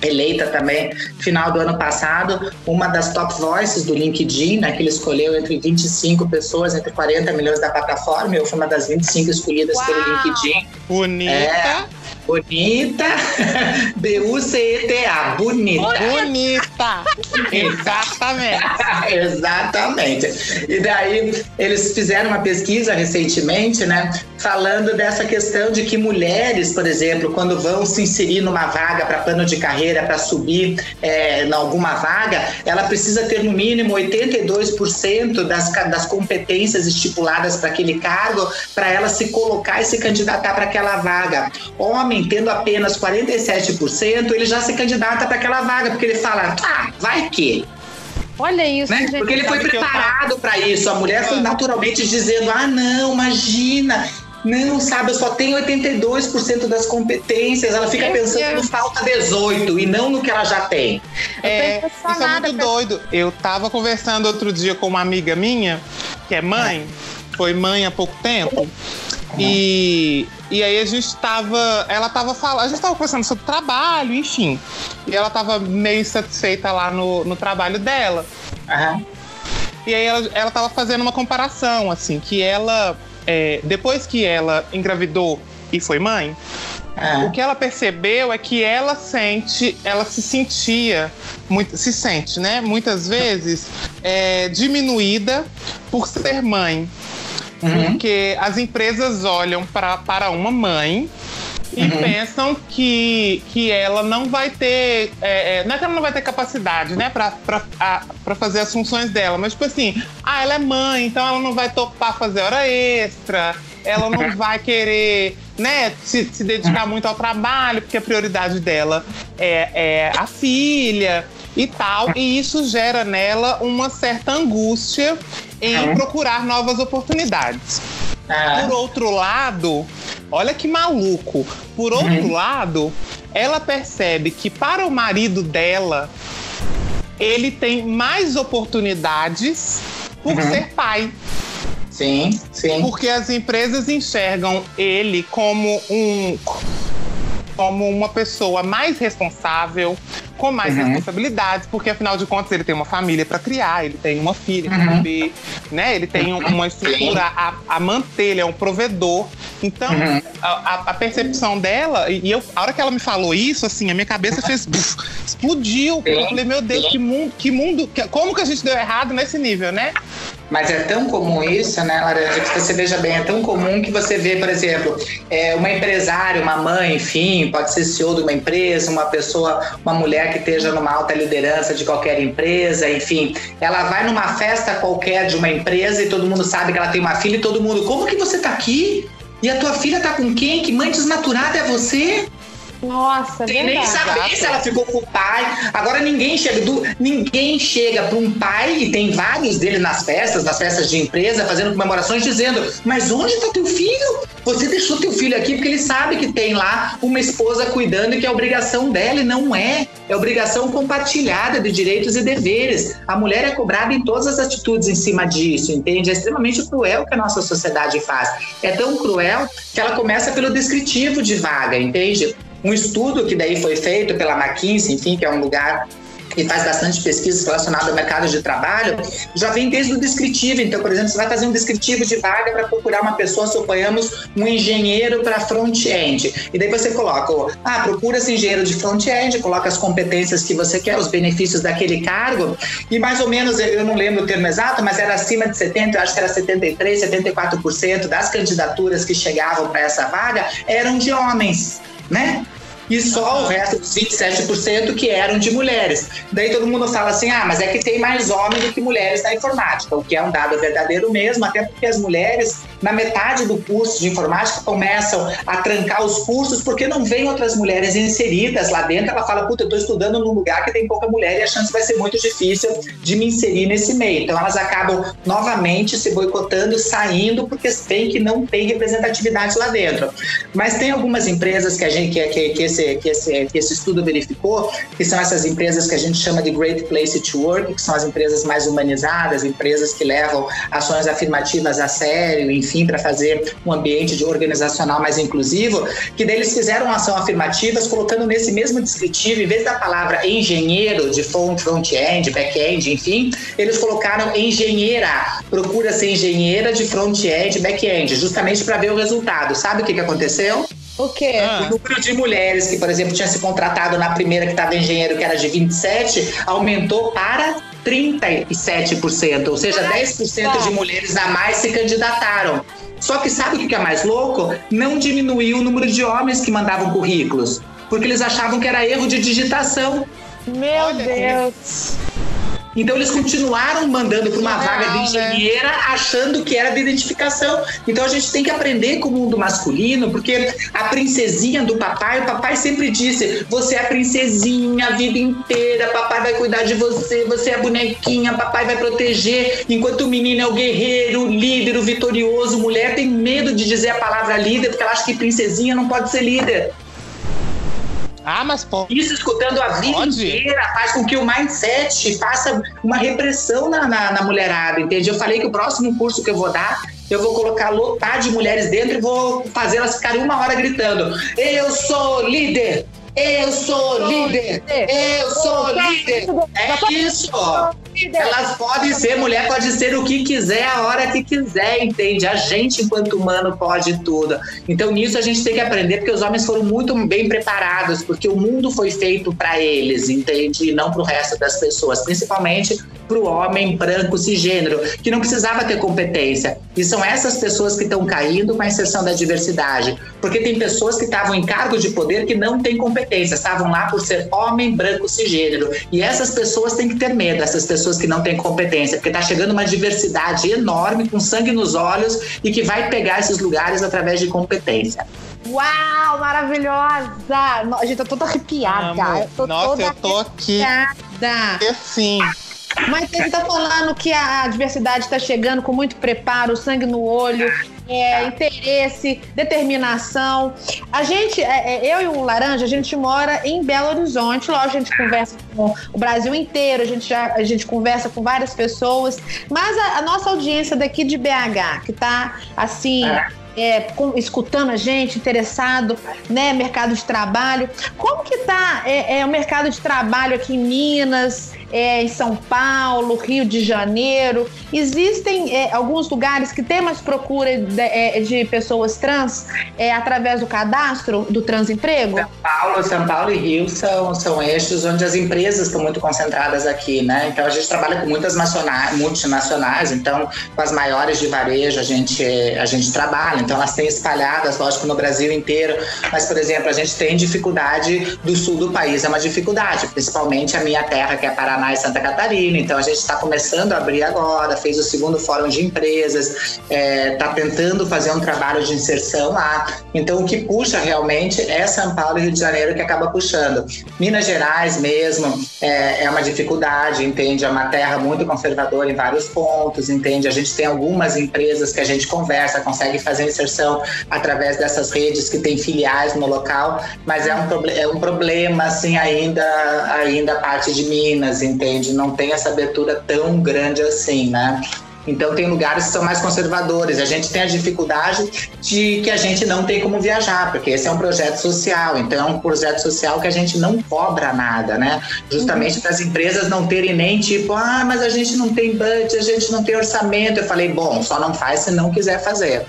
eleita também final do ano passado, uma das top voices do LinkedIn, né, que ele escolheu entre 25 pessoas, entre 40 milhões da plataforma, eu fui uma das 25 escolhidas Uau. pelo LinkedIn. Bonita. É, Bonita. B-U-C-E-T-A. Bonita. Bonita. Exatamente. Exatamente. E daí eles fizeram uma pesquisa recentemente, né? Falando dessa questão de que mulheres, por exemplo, quando vão se inserir numa vaga para plano de carreira, para subir é, em alguma vaga, ela precisa ter no mínimo 82% das, das competências estipuladas para aquele cargo para ela se colocar e se candidatar para aquela vaga. Homem tendo apenas 47%, ele já se candidata para aquela vaga, porque ele fala, ah, vai que. Olha isso, né? Porque ele foi preparado para isso. A mulher foi naturalmente dizendo: ah, não, imagina, não, sabe, eu só tenho 82% das competências. Ela fica pensando que falta 18 e não no que ela já tem. É, isso é muito doido. Eu tava conversando outro dia com uma amiga minha, que é mãe, foi mãe há pouco tempo. E, e aí a gente tava. Ela tava falando. A gente tava conversando sobre trabalho, enfim. E ela tava meio insatisfeita lá no, no trabalho dela. Uhum. E aí ela, ela tava fazendo uma comparação, assim, que ela. É, depois que ela engravidou e foi mãe, uhum. o que ela percebeu é que ela sente, ela se sentia, muito, se sente, né? Muitas vezes é, diminuída por ser mãe. Uhum. Porque as empresas olham pra, para uma mãe e uhum. pensam que, que ela não vai ter. É, é, não é que ela não vai ter capacidade, né, para fazer as funções dela, mas tipo assim, ah, ela é mãe, então ela não vai topar fazer hora extra, ela não vai querer. Né, se, se dedicar muito ao trabalho, porque a prioridade dela é, é a filha e tal. E isso gera nela uma certa angústia em procurar novas oportunidades. Ah. Por outro lado, olha que maluco. Por outro uhum. lado, ela percebe que para o marido dela, ele tem mais oportunidades por uhum. ser pai. Sim, sim. Porque as empresas enxergam ele como um como uma pessoa mais responsável, com mais uhum. responsabilidades, porque afinal de contas ele tem uma família para criar, ele tem uma filha para uhum. beber, né? Ele tem uma estrutura a, a, manter, ele é um provedor. Então, uhum. a, a, percepção dela, e eu, a hora que ela me falou isso, assim, a minha cabeça fez buf, explodiu. Eu falei, meu Deus, que mundo, que mundo, como que a gente deu errado nesse nível, né? Mas é tão comum isso, né, Laranja, que você veja bem, é tão comum que você vê, por exemplo, é, uma empresária, uma mãe, enfim, pode ser CEO de uma empresa, uma pessoa, uma mulher que esteja numa alta liderança de qualquer empresa, enfim, ela vai numa festa qualquer de uma empresa e todo mundo sabe que ela tem uma filha e todo mundo, como que você tá aqui? E a tua filha tá com quem? Que mãe desnaturada é você? Nossa, Sem nem saber se ela ficou com o pai. Agora ninguém chega do, ninguém chega para um pai e tem vários dele nas festas, nas festas de empresa, fazendo comemorações dizendo: "Mas onde está teu filho? Você deixou teu filho aqui porque ele sabe que tem lá uma esposa cuidando e que é obrigação dela e não é. É obrigação compartilhada de direitos e deveres. A mulher é cobrada em todas as atitudes em cima disso, entende? É extremamente cruel o que a nossa sociedade faz. É tão cruel que ela começa pelo descritivo de vaga, entende? Um estudo que daí foi feito pela McKinsey, enfim, que é um lugar que faz bastante pesquisas relacionadas ao mercado de trabalho, já vem desde o descritivo. Então, por exemplo, você vai fazer um descritivo de vaga para procurar uma pessoa, suponhamos, um engenheiro para front-end. E daí você coloca, ah, procura-se engenheiro de front-end, coloca as competências que você quer, os benefícios daquele cargo, e mais ou menos, eu não lembro o termo exato, mas era acima de 70, eu acho que era 73, 74% das candidaturas que chegavam para essa vaga eram de homens né? E só o resto dos 27% que eram de mulheres. Daí todo mundo fala assim: ah, mas é que tem mais homens do que mulheres na informática, o que é um dado verdadeiro mesmo, até porque as mulheres, na metade do curso de informática, começam a trancar os cursos porque não vem outras mulheres inseridas lá dentro. Ela fala: puta, eu estou estudando num lugar que tem pouca mulher e a chance vai ser muito difícil de me inserir nesse meio. Então elas acabam novamente se boicotando, saindo, porque veem que não tem representatividade lá dentro. Mas tem algumas empresas que a gente que, que, que esse esse, que, esse, que esse estudo verificou, que são essas empresas que a gente chama de Great Place to Work, que são as empresas mais humanizadas, empresas que levam ações afirmativas a sério, enfim, para fazer um ambiente de organizacional mais inclusivo, que daí eles fizeram ação afirmativas colocando nesse mesmo descritivo, em vez da palavra engenheiro, de front-end, back-end, enfim, eles colocaram engenheira, procura ser engenheira de front-end, back-end, justamente para ver o resultado. Sabe o que, que aconteceu? O quê? Ah. O número de mulheres que, por exemplo, tinha se contratado na primeira que estava engenheiro, que era de 27, aumentou para 37%, ou seja, 10% de mulheres a mais se candidataram. Só que sabe o que é mais louco? Não diminuiu o número de homens que mandavam currículos, porque eles achavam que era erro de digitação. Meu Olha Deus! Então eles continuaram mandando para uma vaga de né? engenheira achando que era de identificação. Então a gente tem que aprender com o mundo masculino, porque a princesinha do papai, o papai sempre disse: você é a princesinha a vida inteira, papai vai cuidar de você, você é a bonequinha, papai vai proteger, enquanto o menino é o guerreiro, o líder, o vitorioso. Mulher tem medo de dizer a palavra líder, porque ela acha que princesinha não pode ser líder. Ah, mas pode. Isso escutando a vida pode. inteira faz com que o mindset faça uma repressão na, na, na, mulherada, entende? Eu falei que o próximo curso que eu vou dar, eu vou colocar lotar de mulheres dentro e vou fazer elas ficarem uma hora gritando: Eu sou líder! Eu sou líder! Eu sou líder! É isso! Elas podem ser, mulher pode ser o que quiser, a hora que quiser, entende? A gente, enquanto humano, pode tudo. Então, nisso a gente tem que aprender, porque os homens foram muito bem preparados, porque o mundo foi feito para eles, entende? E não para o resto das pessoas, principalmente para o homem branco cisgênero, que não precisava ter competência. E são essas pessoas que estão caindo com a inserção da diversidade, porque tem pessoas que estavam em cargo de poder que não têm competência, estavam lá por ser homem branco cisgênero. E essas pessoas têm que ter medo, essas pessoas que não têm competência, porque está chegando uma diversidade enorme, com sangue nos olhos, e que vai pegar esses lugares através de competência. Uau, maravilhosa! A gente tá toda arrepiada. Eu tô Nossa, toda eu tô arrepiada. aqui. Assim. Mas ele está falando que a diversidade está chegando com muito preparo, sangue no olho, é, interesse, determinação. A gente, é, é, eu e o Laranja, a gente mora em Belo Horizonte. Lógico, a gente conversa com o Brasil inteiro, a gente, já, a gente conversa com várias pessoas. Mas a, a nossa audiência daqui de BH, que está assim. É, com, escutando a gente, interessado, né, mercado de trabalho. Como que tá é, é, o mercado de trabalho aqui em Minas? é, em São Paulo, Rio de Janeiro. Existem é, alguns lugares que tem mais procura de, é, de pessoas trans é, através do cadastro do transemprego? São Paulo, São Paulo e Rio são, são eixos onde as empresas estão muito concentradas aqui, né? Então a gente trabalha com muitas multinacionais, então com as maiores de varejo a gente, a gente trabalha. Então elas têm espalhadas, lógico, no Brasil inteiro. Mas, por exemplo, a gente tem dificuldade do sul do país, é uma dificuldade, principalmente a minha terra, que é Paraná e Santa Catarina. Então a gente está começando a abrir agora, fez o segundo fórum de empresas, está é, tá tentando fazer um trabalho de inserção lá. Então o que puxa realmente é São Paulo e Rio de Janeiro que acaba puxando. Minas Gerais mesmo é, é uma dificuldade, entende? É uma terra muito conservadora em vários pontos, entende? A gente tem algumas empresas que a gente conversa, consegue fazer inserção através dessas redes que tem filiais no local, mas é um, é um problema, assim, ainda, ainda a parte de Minas, entende? Não tem essa abertura tão grande assim, né? Então tem lugares que são mais conservadores. A gente tem a dificuldade de que a gente não tem como viajar, porque esse é um projeto social. Então é um projeto social que a gente não cobra nada, né? Justamente uhum. para as empresas não terem nem tipo, ah, mas a gente não tem budget, a gente não tem orçamento. Eu falei, bom, só não faz se não quiser fazer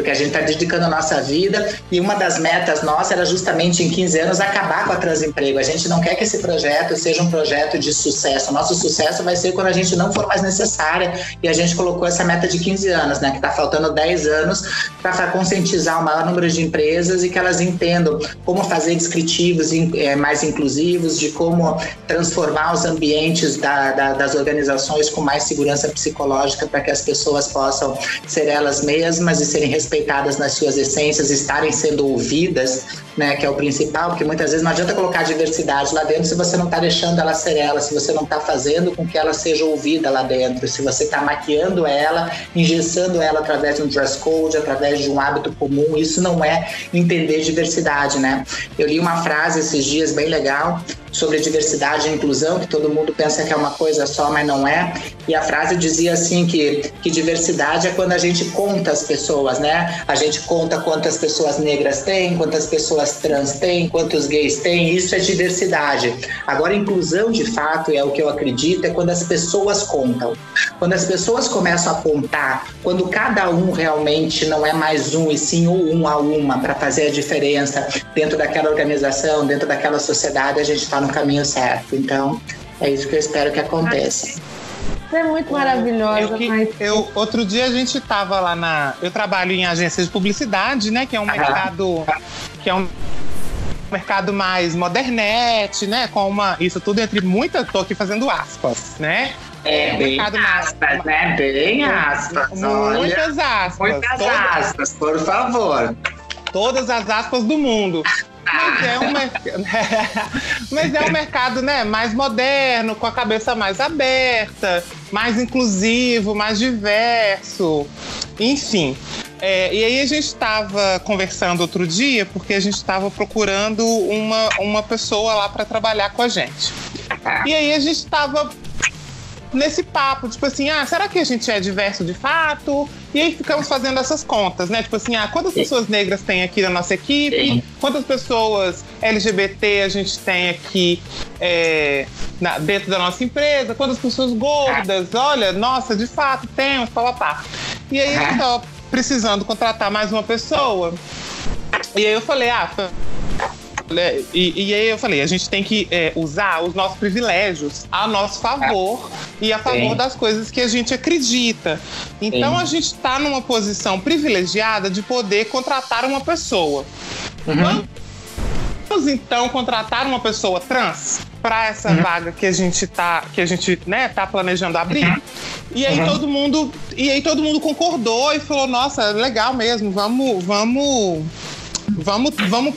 porque a gente está dedicando a nossa vida e uma das metas nossas era justamente em 15 anos acabar com a transemprego. A gente não quer que esse projeto seja um projeto de sucesso. O nosso sucesso vai ser quando a gente não for mais necessária e a gente colocou essa meta de 15 anos, né, que está faltando 10 anos para conscientizar o maior número de empresas e que elas entendam como fazer descritivos é, mais inclusivos, de como transformar os ambientes da, da, das organizações com mais segurança psicológica para que as pessoas possam ser elas mesmas e serem respeitadas nas suas essências, estarem sendo ouvidas, né, que é o principal, porque muitas vezes não adianta colocar diversidade lá dentro se você não está deixando ela ser ela, se você não está fazendo com que ela seja ouvida lá dentro, se você está maquiando ela, engessando ela através de um dress code, através de um hábito comum, isso não é entender diversidade, né? Eu li uma frase esses dias bem legal sobre diversidade e inclusão, que todo mundo pensa que é uma coisa só, mas não é. E a frase dizia assim que, que diversidade é quando a gente conta as pessoas, né? A gente conta quantas pessoas negras tem, quantas pessoas trans tem, quantos gays tem, isso é diversidade. Agora, inclusão de fato, é o que eu acredito, é quando as pessoas contam. Quando as pessoas começam a contar, quando cada um realmente não é mais um, e sim o um a uma, para fazer a diferença dentro daquela organização, dentro daquela sociedade, a gente está no caminho certo. Então, é isso que eu espero que aconteça. É muito maravilhosa. Eu, mas... eu, outro dia a gente estava lá na. Eu trabalho em agência de publicidade, né? Que é um mercado. Que é um mercado mais modernete, né? Com uma. Isso tudo entre muitas. Tô aqui fazendo aspas, né? É, é bem aspas, né? Bem aspas. Muitas olha. aspas. Muitas todas, aspas, por favor. Todas as aspas do mundo. Mas é, um Mas é um mercado né, mais moderno, com a cabeça mais aberta, mais inclusivo, mais diverso. Enfim. É, e aí a gente estava conversando outro dia, porque a gente estava procurando uma, uma pessoa lá para trabalhar com a gente. E aí a gente estava nesse papo, tipo assim, ah, será que a gente é diverso de fato? E aí ficamos fazendo essas contas, né? Tipo assim, ah, quantas pessoas negras tem aqui na nossa equipe? Quantas pessoas LGBT a gente tem aqui é, na, dentro da nossa empresa? Quantas pessoas gordas? Olha, nossa, de fato, temos, pá, E aí a gente tava precisando contratar mais uma pessoa. E aí eu falei, ah? E, e, aí eu falei, a gente tem que é, usar os nossos privilégios a nosso favor e a favor Sim. das coisas que a gente acredita. Então Sim. a gente está numa posição privilegiada de poder contratar uma pessoa. Uhum. Vamos então contratar uma pessoa trans para essa uhum. vaga que a gente tá que a gente né tá planejando abrir uhum. e aí uhum. todo mundo e aí todo mundo concordou e falou nossa legal mesmo vamos vamos vamos vamos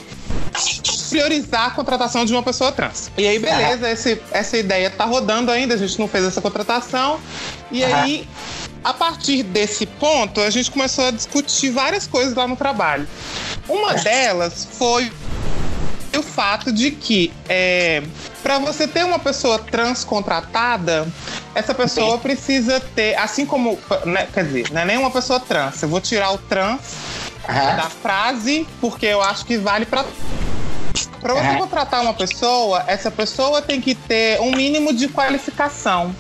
priorizar a contratação de uma pessoa trans. E aí, beleza, esse, essa ideia tá rodando ainda, a gente não fez essa contratação. E aí, a partir desse ponto, a gente começou a discutir várias coisas lá no trabalho. Uma delas foi o fato de que é, para você ter uma pessoa trans contratada, essa pessoa precisa ter, assim como, né, quer dizer, não é nem uma pessoa trans. Eu vou tirar o trans uhum. da frase porque eu acho que vale para para você contratar uma pessoa, essa pessoa tem que ter um mínimo de qualificação.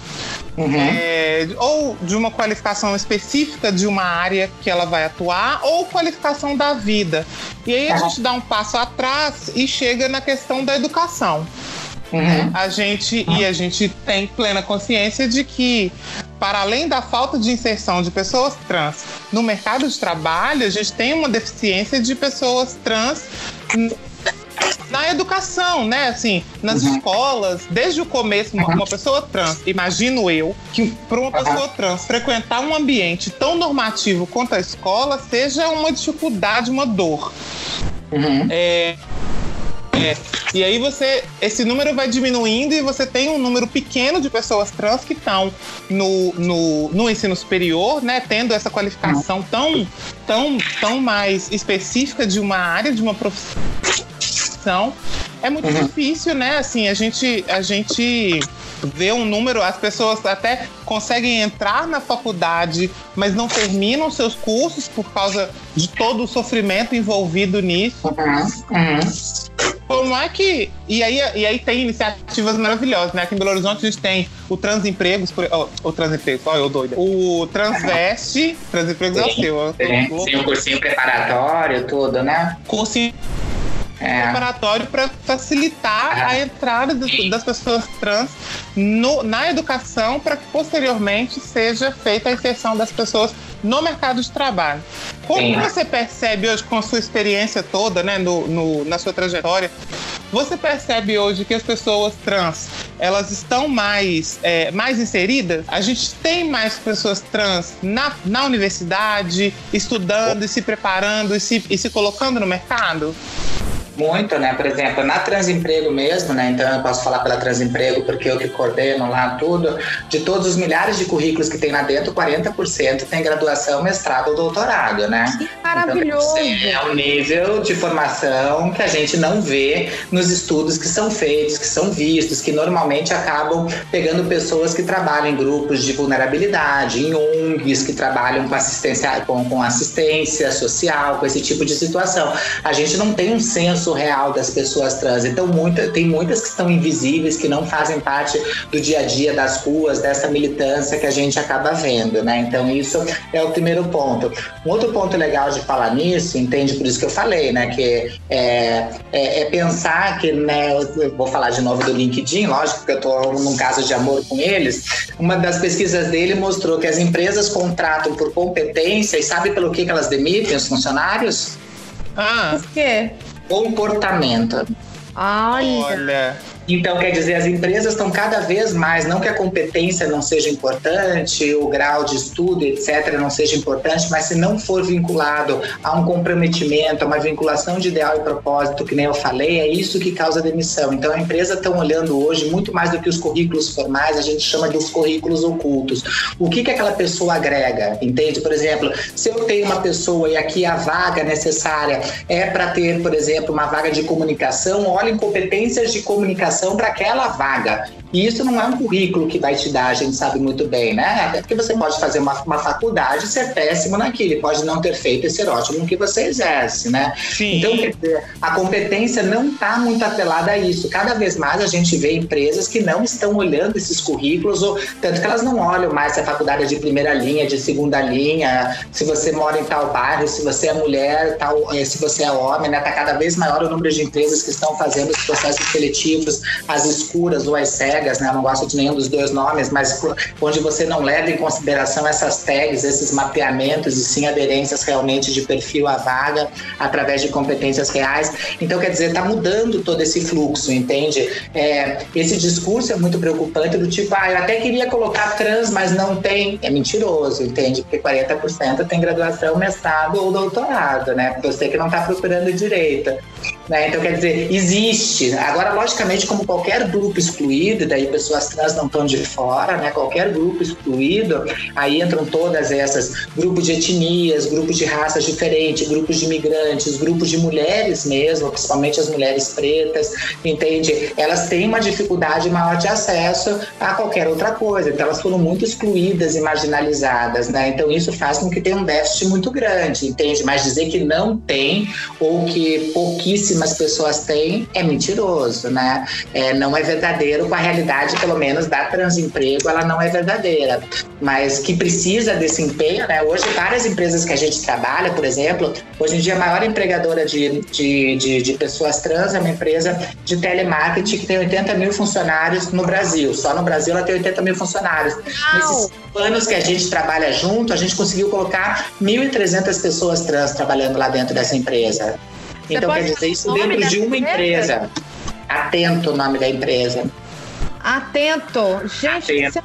Uhum. É, ou de uma qualificação específica de uma área que ela vai atuar, ou qualificação da vida. E aí a uhum. gente dá um passo atrás e chega na questão da educação. Uhum. A gente e a gente tem plena consciência de que para além da falta de inserção de pessoas trans no mercado de trabalho, a gente tem uma deficiência de pessoas trans na educação, né? Assim, nas uhum. escolas, desde o começo, uma, uma pessoa trans, imagino eu, que para uma pessoa uhum. trans frequentar um ambiente tão normativo quanto a escola seja uma dificuldade, uma dor. Uhum. É, é, e aí você, esse número vai diminuindo e você tem um número pequeno de pessoas trans que estão no, no, no, ensino superior, né, tendo essa qualificação tão, tão, tão mais específica de uma área, de uma profissão. É muito uhum. difícil, né? Assim, a gente, a gente vê um número, as pessoas até conseguem entrar na faculdade, mas não terminam seus cursos por causa de todo o sofrimento envolvido nisso. Uhum. Uhum. Como é que. E aí, e aí tem iniciativas maravilhosas, né? Aqui em Belo Horizonte a gente tem o Transempregos, por, oh, o Transempregos, olha eu doida. O Transveste, Transempregos é o seu. Sim, o cursinho preparatório, tudo, né? Cursinho é. preparatório para facilitar é. a entrada das, das pessoas trans no, na educação para que posteriormente seja feita a inserção das pessoas no mercado de trabalho. Como Sim. você percebe hoje, com a sua experiência toda, né, no, no, na sua trajetória, você percebe hoje que as pessoas trans elas estão mais, é, mais inseridas? A gente tem mais pessoas trans na, na universidade, estudando e se preparando e se, e se colocando no mercado? Muito, né? Por exemplo, na Transemprego mesmo, né? Então eu posso falar pela Transemprego porque eu que coordeno lá tudo. De todos os milhares de currículos que tem lá dentro, 40% tem graduação, mestrado ou doutorado, né? Que maravilhoso! Então, é um nível de formação que a gente não vê nos estudos que são feitos, que são vistos, que normalmente acabam pegando pessoas que trabalham em grupos de vulnerabilidade, em ONGs que trabalham com assistência, com, com assistência social, com esse tipo de situação. A gente não tem um senso surreal das pessoas trans. Então, muita, tem muitas que estão invisíveis, que não fazem parte do dia a dia das ruas, dessa militância que a gente acaba vendo, né? Então, isso é o primeiro ponto. Um outro ponto legal de falar nisso, entende? Por isso que eu falei, né? Que é, é, é pensar que, né? Eu vou falar de novo do LinkedIn, lógico que eu estou num caso de amor com eles. Uma das pesquisas dele mostrou que as empresas contratam por competência e sabe pelo que, que elas demitem os funcionários? Ah. Por quê? Comportamento. Olha. Olha. Então, quer dizer, as empresas estão cada vez mais, não que a competência não seja importante, o grau de estudo, etc., não seja importante, mas se não for vinculado a um comprometimento, a uma vinculação de ideal e propósito, que nem eu falei, é isso que causa demissão. Então, a empresa está olhando hoje, muito mais do que os currículos formais, a gente chama de os currículos ocultos. O que, que aquela pessoa agrega, entende? Por exemplo, se eu tenho uma pessoa e aqui a vaga necessária é para ter, por exemplo, uma vaga de comunicação, olhem competências de comunicação para aquela vaga. E isso não é um currículo que vai te dar, a gente sabe muito bem, né? Até porque você pode fazer uma, uma faculdade e ser péssimo naquilo, pode não ter feito e ser ótimo no que você exerce, né? Sim. Então, quer dizer, a competência não está muito atrelada a isso. Cada vez mais a gente vê empresas que não estão olhando esses currículos, ou tanto que elas não olham mais se a faculdade é de primeira linha, de segunda linha, se você mora em tal bairro, se você é mulher, tal, eh, se você é homem, né? Tá cada vez maior o número de empresas que estão fazendo os processos seletivos, as escuras ou as cegas tags, né? Eu não gosto de nenhum dos dois nomes, mas onde você não leva em consideração essas tags, esses mapeamentos e sim aderências realmente de perfil à vaga através de competências reais. Então, quer dizer, está mudando todo esse fluxo, entende? É, esse discurso é muito preocupante do tipo, ah, eu até queria colocar trans, mas não tem. É mentiroso, entende? Porque 40% tem graduação, mestrado ou doutorado, né? Você que não está procurando direito. Né? Então, quer dizer, existe. Agora, logicamente, como qualquer grupo excluído, daí pessoas trans não estão de fora, né? Qualquer grupo excluído, aí entram todas essas grupos de etnias, grupos de raças diferentes, grupos de imigrantes, grupos de mulheres mesmo, principalmente as mulheres pretas, entende? Elas têm uma dificuldade maior de acesso a qualquer outra coisa. Então, elas foram muito excluídas e marginalizadas, né? Então, isso faz com que tenha um déficit muito grande, entende? Mas dizer que não tem ou que pouquíssimo pouquíssimas pessoas têm é mentiroso, né? É, não é verdadeiro com a realidade, pelo menos, da transemprego, ela não é verdadeira. Mas que precisa desse empenho, né? Hoje, várias empresas que a gente trabalha, por exemplo, hoje em dia a maior empregadora de, de, de, de pessoas trans é uma empresa de telemarketing que tem 80 mil funcionários no Brasil. Só no Brasil ela tem 80 mil funcionários. Nesses anos que a gente trabalha junto, a gente conseguiu colocar 1.300 pessoas trans trabalhando lá dentro dessa empresa. Você então, quer dizer, isso dentro de uma empresa? empresa. Atento o nome da empresa. Atento. Gente, isso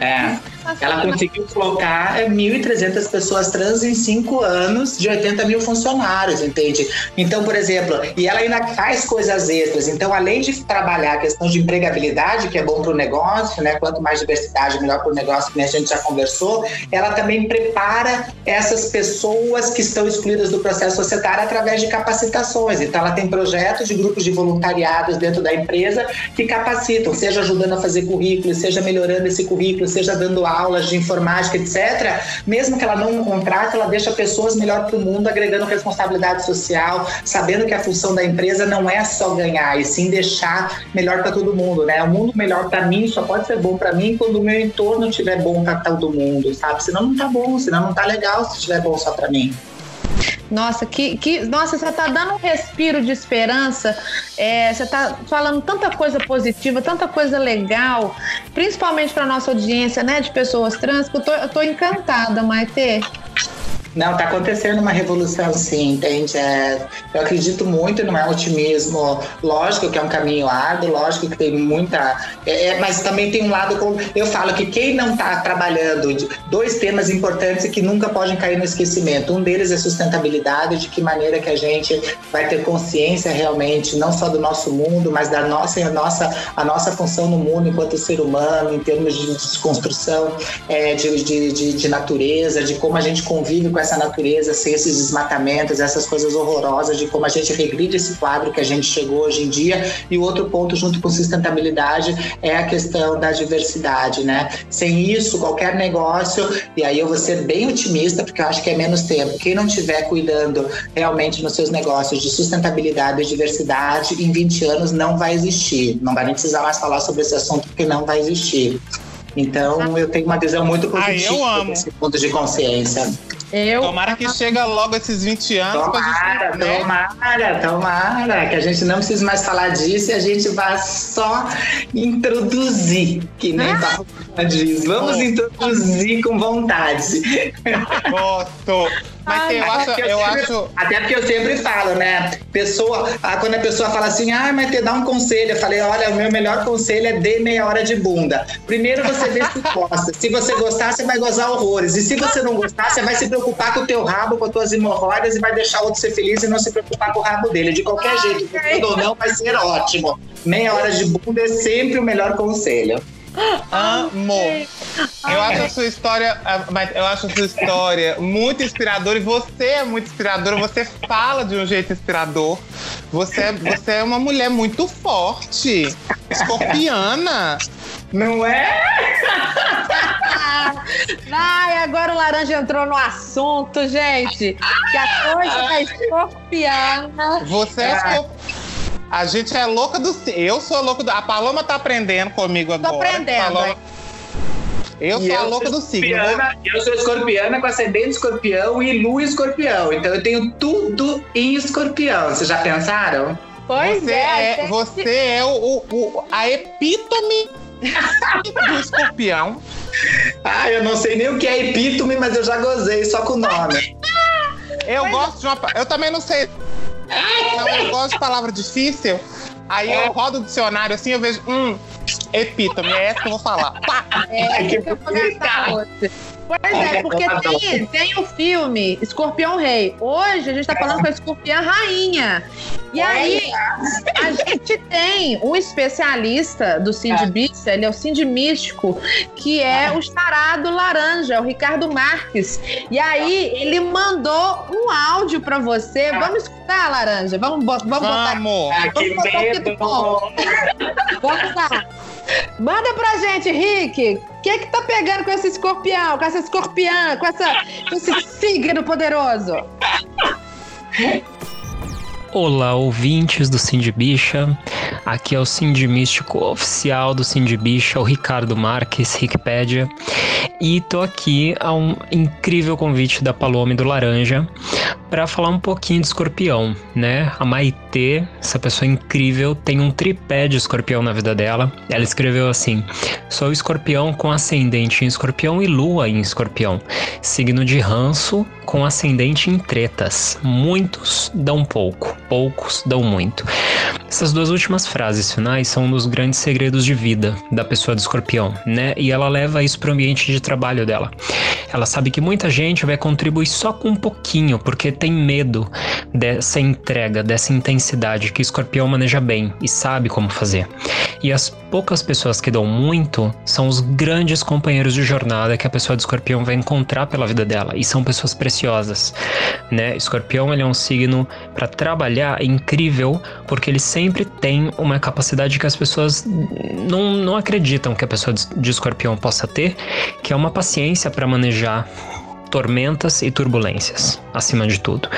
é Ela conseguiu colocar é, 1.300 pessoas trans em cinco anos de 80 mil funcionários, entende? Então, por exemplo, e ela ainda faz coisas extras. Então, além de trabalhar a questão de empregabilidade, que é bom para o negócio, né? Quanto mais diversidade, melhor para o negócio, que a gente já conversou, ela também prepara essas pessoas que estão excluídas do processo societário através de capacitações. Então, ela tem projetos de grupos de voluntariados dentro da empresa que capacitam, seja ajudando a fazer currículo, seja melhorando esse currículo, seja dando aulas de informática, etc. Mesmo que ela não contrate, ela deixa pessoas melhor para o mundo, agregando responsabilidade social, sabendo que a função da empresa não é só ganhar, e sim deixar melhor para todo mundo, né? O mundo melhor para mim só pode ser bom para mim quando o meu entorno estiver bom para todo mundo, sabe? Senão não tá bom, senão não tá legal se estiver bom só para mim. Nossa, que, que, nossa, você tá dando um respiro de esperança. É, você tá falando tanta coisa positiva, tanta coisa legal, principalmente para nossa audiência, né, de pessoas trans, que eu tô, eu tô encantada, Maite. Não, tá acontecendo uma revolução, sim, entende? É, eu acredito muito no meu otimismo. Lógico que é um caminho árduo, lógico que tem muita. é, é, mas também tem um lado. como- Eu falo que quem não tá trabalhando, dois temas importantes que nunca podem cair no esquecimento. Um deles é sustentabilidade, de que maneira que a gente vai ter consciência realmente, não só do nosso mundo, mas da nossa, a nossa, a nossa função no mundo enquanto ser humano, em termos de desconstrução é, de, de, de, de natureza, de como a gente convive com essa natureza, sem esses desmatamentos, essas coisas horrorosas, de como a gente regride esse quadro que a gente chegou hoje em dia. E o outro ponto, junto com sustentabilidade, é a questão da diversidade, né? Sem isso, qualquer negócio, e aí eu vou ser bem otimista, porque eu acho que é menos tempo. Quem não estiver cuidando realmente nos seus negócios de sustentabilidade e diversidade, em 20 anos não vai existir. Não vai nem precisar mais falar sobre esse assunto, porque não vai existir. Então, eu tenho uma visão muito Ah, positiva amo. desse ponto de consciência. Eu. Tomara que chega logo esses 20 anos pra Tomara, gente. né? tomara, tomara, que a gente não precise mais falar disso e a gente vá só introduzir, que nem Ah. Diz. Vamos introduzir com vontade. Gosto. Mas eu acho, Até eu sempre- acho. Até porque eu sempre falo, né? Pessoa, ah, quando a pessoa fala assim, ah, mas te dá um conselho, eu falei, olha, o meu melhor conselho é dê meia hora de bunda. Primeiro você vê se gosta. Se você gostar, você vai gozar horrores. E se você não gostar, você vai se preocupar com o teu rabo, com as tuas hemorroidas e vai deixar o outro ser feliz e não se preocupar com o rabo dele. De qualquer jeito, gostando ou não, vai ser ótimo. Meia hora de bunda é sempre o melhor conselho. Amo. Eu acho a sua história, mas eu acho a sua história muito inspiradora e você é muito inspiradora. Você fala de um jeito inspirador. Você é, você é uma mulher muito forte, escorpiana. Não é? Ai, agora o laranja entrou no assunto, gente. Que a coisa é escorpiana. Você é escorp... A gente é louca do. Eu sou louca do. A Paloma tá aprendendo comigo agora. aprendendo, Paloma- hein? Eu E sou a eu louca sou do signo. Eu sou escorpiana com ascendente escorpião e lua escorpião. Então eu tenho tudo em escorpião. Vocês já pensaram? Pois Você é. é, você é o, o- o- a epítome do escorpião. Ah, eu não sei nem o que é epítome, mas eu já gozei só com o nome. Eu Mas gosto de uma. Eu também não sei. Eu gosto de palavra difícil. Aí eu rodo o dicionário assim, eu vejo. Hum, epítome, é essa que eu vou falar. Pá! É, que que eu vou gastar hoje. Pois é, porque tem, tem o filme Escorpião Rei. Hoje a gente tá falando com a Escorpião Rainha. E aí, a gente tem um especialista do Cindy É. Bicha, ele é o Cindy Místico, que é o charado laranja, o Ricardo Marques. E aí, ele mandou um áudio pra você. Vamos escutar, laranja? Vamos, bo- vamos botar Vamos! Ah, que Vamos botar aqui do. Vamos lá. Manda pra gente, Rick. O que que tá pegando com esse escorpião, com essa escorpiã, com, essa, com esse signo poderoso? Olá, ouvintes do Cindy Bicha. Aqui é o Cindy Místico oficial do Cindy Bicha, o Ricardo Marques, Wikipedia. E tô aqui a um incrível convite da Palome do Laranja para falar um pouquinho de escorpião, né? A Maitê, essa pessoa incrível, tem um tripé de escorpião na vida dela. Ela escreveu assim: Sou escorpião com ascendente em escorpião e lua em escorpião. Signo de ranço com ascendente em tretas. Muitos dão pouco, poucos dão muito. Essas duas últimas frases finais são um dos grandes segredos de vida da pessoa de escorpião, né? E ela leva isso para o ambiente de trabalho dela. Ela sabe que muita gente vai contribuir só com um pouquinho, porque tem medo dessa entrega, dessa intensidade que escorpião maneja bem e sabe como fazer. E as poucas pessoas que dão muito são os grandes companheiros de jornada que a pessoa de escorpião vai encontrar pela vida dela e são pessoas preciosas, né? Escorpião ele é um signo para trabalhar incrível porque ele sempre tem uma capacidade que as pessoas não, não acreditam que a pessoa de escorpião possa ter, que é uma paciência para manejar tormentas e turbulências, acima de tudo.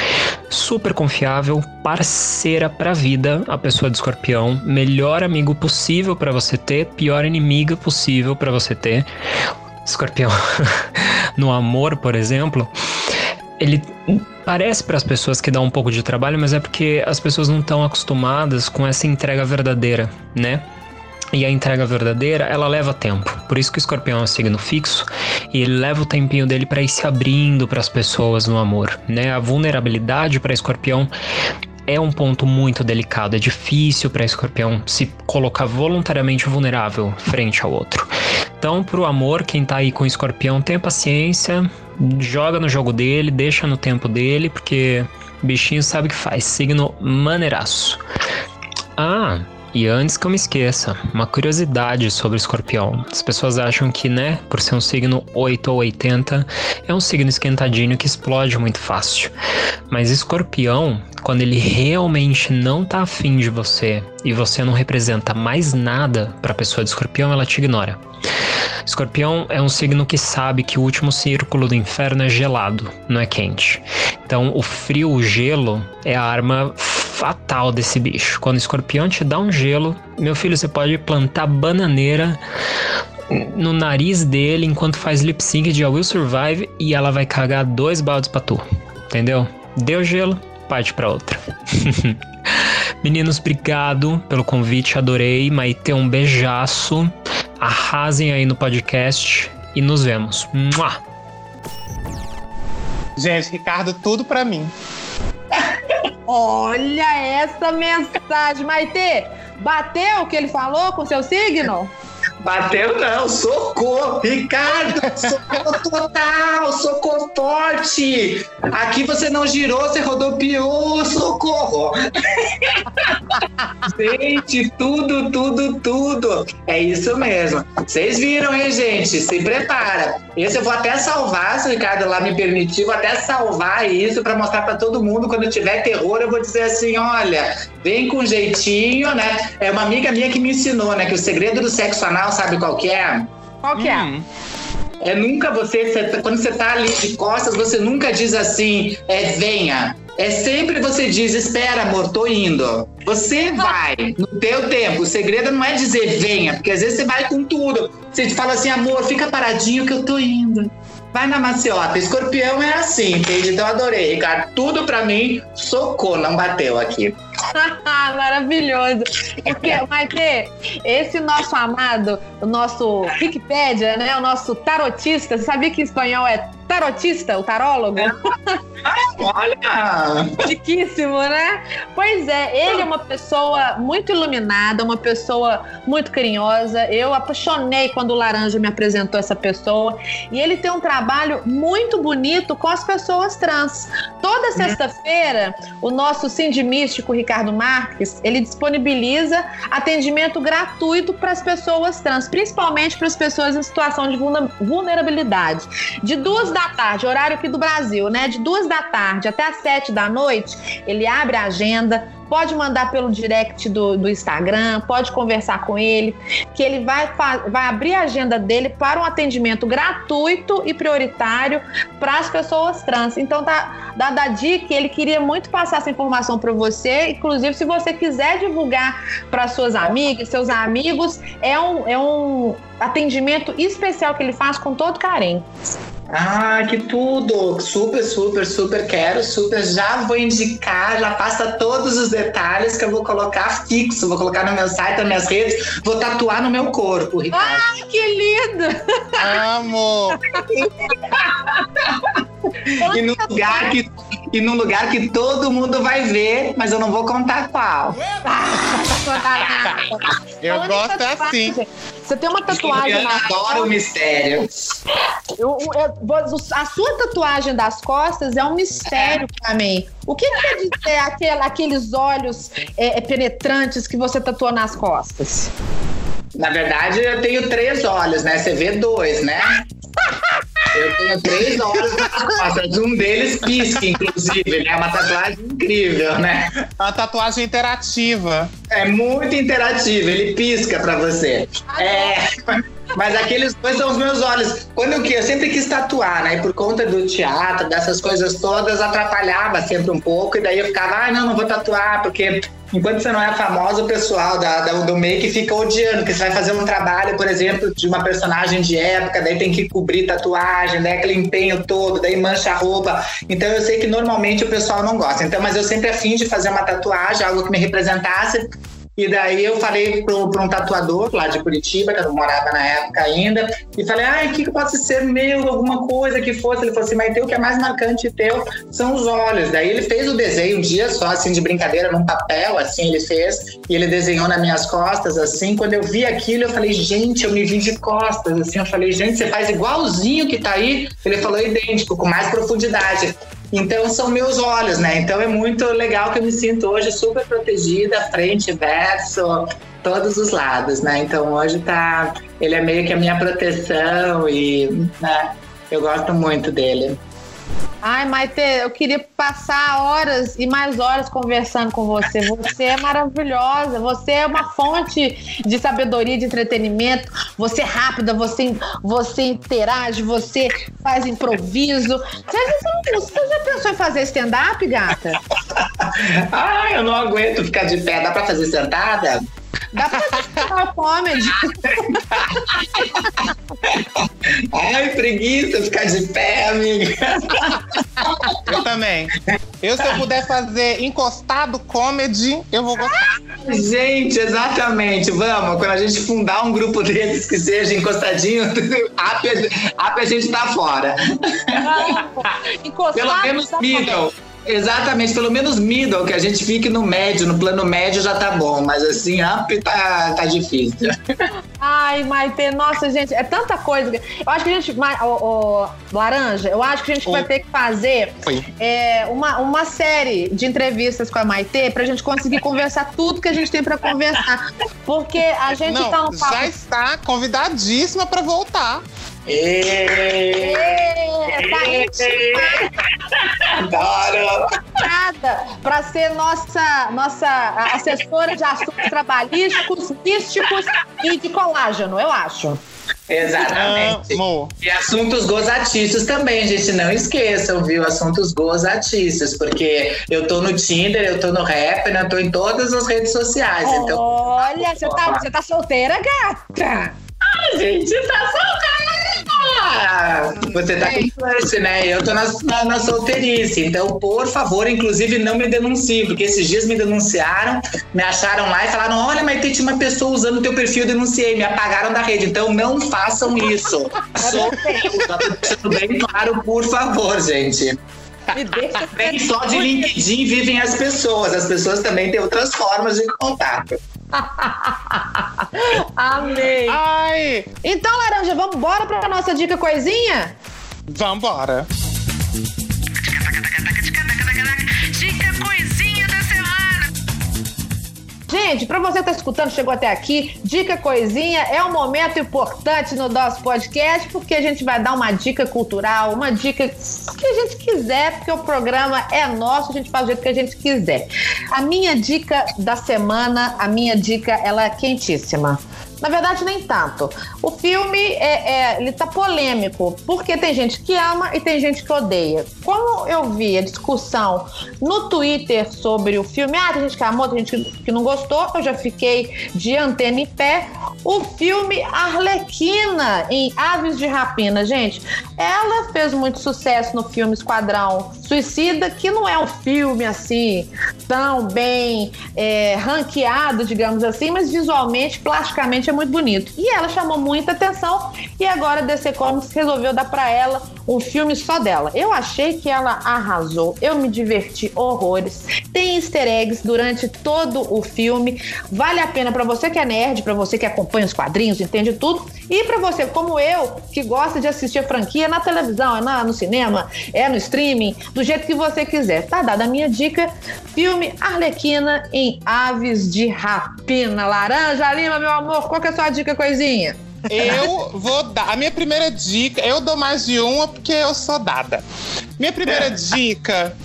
Super confiável, parceira pra vida, a pessoa de escorpião, melhor amigo possível para você ter, pior inimiga possível para você ter. Escorpião, no amor, por exemplo, ele parece para as pessoas que dá um pouco de trabalho, mas é porque as pessoas não estão acostumadas com essa entrega verdadeira, né? E a entrega verdadeira, ela leva tempo. Por isso que o escorpião é um signo fixo e ele leva o tempinho dele para ir se abrindo para as pessoas no amor, né? A vulnerabilidade para escorpião é um ponto muito delicado, é difícil para escorpião se colocar voluntariamente vulnerável frente ao outro. Então, pro amor, quem tá aí com escorpião, tenha paciência, joga no jogo dele, deixa no tempo dele, porque bichinho sabe o que faz, signo maneiraço. Ah, e antes que eu me esqueça, uma curiosidade sobre o escorpião. As pessoas acham que, né, por ser um signo 8 ou 80, é um signo esquentadinho que explode muito fácil. Mas escorpião, quando ele realmente não tá afim de você e você não representa mais nada para a pessoa de escorpião, ela te ignora. Escorpião é um signo que sabe que o último círculo do inferno é gelado, não é quente. Então, o frio, o gelo, é a arma fatal desse bicho. Quando o escorpião te dá um gelo, meu filho, você pode plantar bananeira no nariz dele enquanto faz lip sync de I Will Survive e ela vai cagar dois baldes pra tu. Entendeu? Deu gelo, parte pra outra. Meninos, obrigado pelo convite, adorei. Maite, um beijaço. Arrasem aí no podcast e nos vemos. Mua! Gente, Ricardo, tudo para mim. Olha essa mensagem, Maite. Bateu o que ele falou com seu signo? Bateu não, socorro! Ricardo, socorro total, socorro forte! Aqui você não girou, você rodopiou, socorro! gente, tudo, tudo, tudo! É isso mesmo. Vocês viram, hein, gente? Se prepara. Esse eu vou até salvar, se o Ricardo lá me permitir, vou até salvar isso para mostrar para todo mundo. Quando tiver terror, eu vou dizer assim: olha, vem com jeitinho, né? É uma amiga minha que me ensinou, né? Que o segredo do sexo anal sabe qual que é? Qual que é? É nunca você, quando você tá ali de costas, você nunca diz assim, é venha. É sempre você diz, espera, amor, tô indo. Você vai no teu tempo. O segredo não é dizer venha, porque às vezes você vai com tudo. Você fala assim, amor, fica paradinho que eu tô indo. Vai na maciota. Escorpião é assim, entende? Então adorei, Ricardo. Tudo pra mim, socorro, não bateu aqui. Maravilhoso. Porque, Maite, esse nosso amado, o nosso Wikipedia, né? O nosso tarotista, você sabia que em espanhol é tarotista, o tarólogo? É. Olha! Chiquíssimo, né? Pois é, ele é uma pessoa muito iluminada, uma pessoa muito carinhosa. Eu apaixonei quando o Laranja me apresentou essa pessoa. E ele tem um trabalho muito bonito com as pessoas trans. Toda sexta-feira, o nosso sindimístico Ricardo Marques, ele disponibiliza atendimento gratuito para as pessoas trans, principalmente para as pessoas em situação de vulnerabilidade. De duas da tarde, horário aqui do Brasil, né? De duas da tarde até as 7 da noite, ele abre a agenda, pode mandar pelo direct do, do Instagram, pode conversar com ele, que ele vai, vai abrir a agenda dele para um atendimento gratuito e prioritário para as pessoas trans. Então, tá dada a dica, ele queria muito passar essa informação para você, inclusive se você quiser divulgar para suas amigas, seus amigos, é um, é um atendimento especial que ele faz com todo carinho. Ah, que tudo! Super, super, super quero, super. Já vou indicar, já passa todos os detalhes que eu vou colocar fixo, vou colocar no meu site, nas minhas redes, vou tatuar no meu corpo, Ricardo. Ah, que lindo! Amo! e num lugar que e num lugar que todo mundo vai ver, mas eu não vou contar qual. eu gosto é assim. Você tem uma tatuagem. Eu adoro o mistério. Eu, eu, a sua tatuagem das costas é um mistério é. para mim. O que quer dizer aquele, aqueles olhos é, é, penetrantes que você tatuou nas costas? Na verdade, eu tenho três olhos, né? Você vê dois, né? Eu tenho três olhos nas costas. Um deles pisca, inclusive, né? É uma tatuagem incrível, né? Uma tatuagem interativa. É muito interativa, ele pisca pra você. É. Mas aqueles dois são os meus olhos. Quando eu, eu sempre quis tatuar, né? E por conta do teatro, dessas coisas todas, atrapalhava sempre um pouco. E daí eu ficava, ah, não, não vou tatuar, porque enquanto você não é famosa, o pessoal da, da, do make fica odiando, porque você vai fazer um trabalho, por exemplo, de uma personagem de época, daí tem que cobrir tatuagem, né? Aquele empenho todo, daí mancha a roupa. Então eu sei que normalmente o pessoal não gosta. Então, mas eu sempre afim de fazer uma tatuagem, algo que me representasse. E daí eu falei para um tatuador lá de Curitiba, que eu morava na época ainda, e falei, ah, o que, que pode ser meu, alguma coisa que fosse? Ele falou assim, mas teu que é mais marcante teu são os olhos. Daí ele fez o desenho um dia só, assim, de brincadeira, num papel, assim, ele fez, e ele desenhou nas minhas costas, assim. Quando eu vi aquilo, eu falei, gente, eu me vi de costas, assim. Eu falei, gente, você faz igualzinho que tá aí. Ele falou idêntico, com mais profundidade. Então são meus olhos, né? Então é muito legal que eu me sinto hoje super protegida, frente, verso, todos os lados, né? Então hoje tá, ele é meio que a minha proteção e, né? Eu gosto muito dele. Ai, Maite, eu queria passar horas e mais horas conversando com você. Você é maravilhosa, você é uma fonte de sabedoria, de entretenimento. Você é rápida, você, você interage, você faz improviso. Você, você já pensou em fazer stand-up, gata? Ai, eu não aguento ficar de pé. Dá pra fazer sentada? Dá pra fazer comedy. Ai, preguiça ficar de pé, amiga. Eu também. Eu, se eu puder fazer encostado comedy, eu vou gostar. Gente, exatamente. Vamos, quando a gente fundar um grupo desses que seja encostadinho, a, a gente tá fora. Encostado, Pelo menos middle. Exatamente, pelo menos middle, que a gente fique no médio, no plano médio já tá bom, mas assim, up tá, tá difícil. Ai, Maite, nossa, gente, é tanta coisa. Eu acho que a gente, o, o Laranja, eu acho que a gente Oi. vai ter que fazer é, uma, uma série de entrevistas com a Maite pra gente conseguir conversar tudo que a gente tem pra conversar. Porque a gente Não, tá no papo... Já está convidadíssima pra voltar. Ê, tá Adoro! Para ser nossa, nossa assessora de assuntos trabalhísticos, místicos e de colágeno, eu acho. Exatamente. Amo. E assuntos gozatícios também, gente. Não esqueçam, viu? Assuntos gozatícios, porque eu tô no Tinder, eu tô no Rap, eu tô em todas as redes sociais. Então... Olha, você tá, você tá solteira, gata? A gente tá solteira! Você tá com flash, né? Eu tô na, na, na, solteirice. Então, por favor, inclusive, não me denuncie, porque esses dias me denunciaram, me acharam lá e falaram: olha, mas tem uma pessoa usando o teu perfil, denunciei, me apagaram da rede. Então, não façam isso. Sou tá tudo bem claro, por favor, gente. Nem só de LinkedIn vivem as pessoas, as pessoas também têm outras formas de contato. Amei. Ai. Então, Laranja, vamos embora para nossa dica coisinha? Vambora. Gente, para você que tá escutando, chegou até aqui, dica coisinha é um momento importante no nosso podcast, porque a gente vai dar uma dica cultural, uma dica que a gente quiser, porque o programa é nosso, a gente faz do jeito que a gente quiser. A minha dica da semana, a minha dica, ela é quentíssima. Na verdade, nem tanto. O filme é, é, ele tá polêmico, porque tem gente que ama e tem gente que odeia. Como eu vi a discussão no Twitter sobre o filme, ah, tem gente que amou, tem gente que não gostou, eu já fiquei de antena em pé. O filme Arlequina em Aves de Rapina, gente, ela fez muito sucesso no filme Esquadrão Suicida, que não é um filme assim tão bem é, ranqueado, digamos assim, mas visualmente, plasticamente é muito bonito. E ela chamou muita atenção e agora a DC Comics resolveu dar para ela um filme só dela. Eu achei que ela arrasou, eu me diverti horrores. Tem easter eggs durante todo o filme. Vale a pena para você que é nerd, para você que acompanha os quadrinhos, entende tudo. E para você, como eu, que gosta de assistir a franquia na televisão, é na, no cinema, é no streaming, do jeito que você quiser. Tá dada a minha dica: filme Arlequina em Aves de Rapina. Laranja Lima, meu amor, qual que é a sua dica, coisinha? Eu vou dar. A minha primeira dica, eu dou mais de uma porque eu sou dada. Minha primeira dica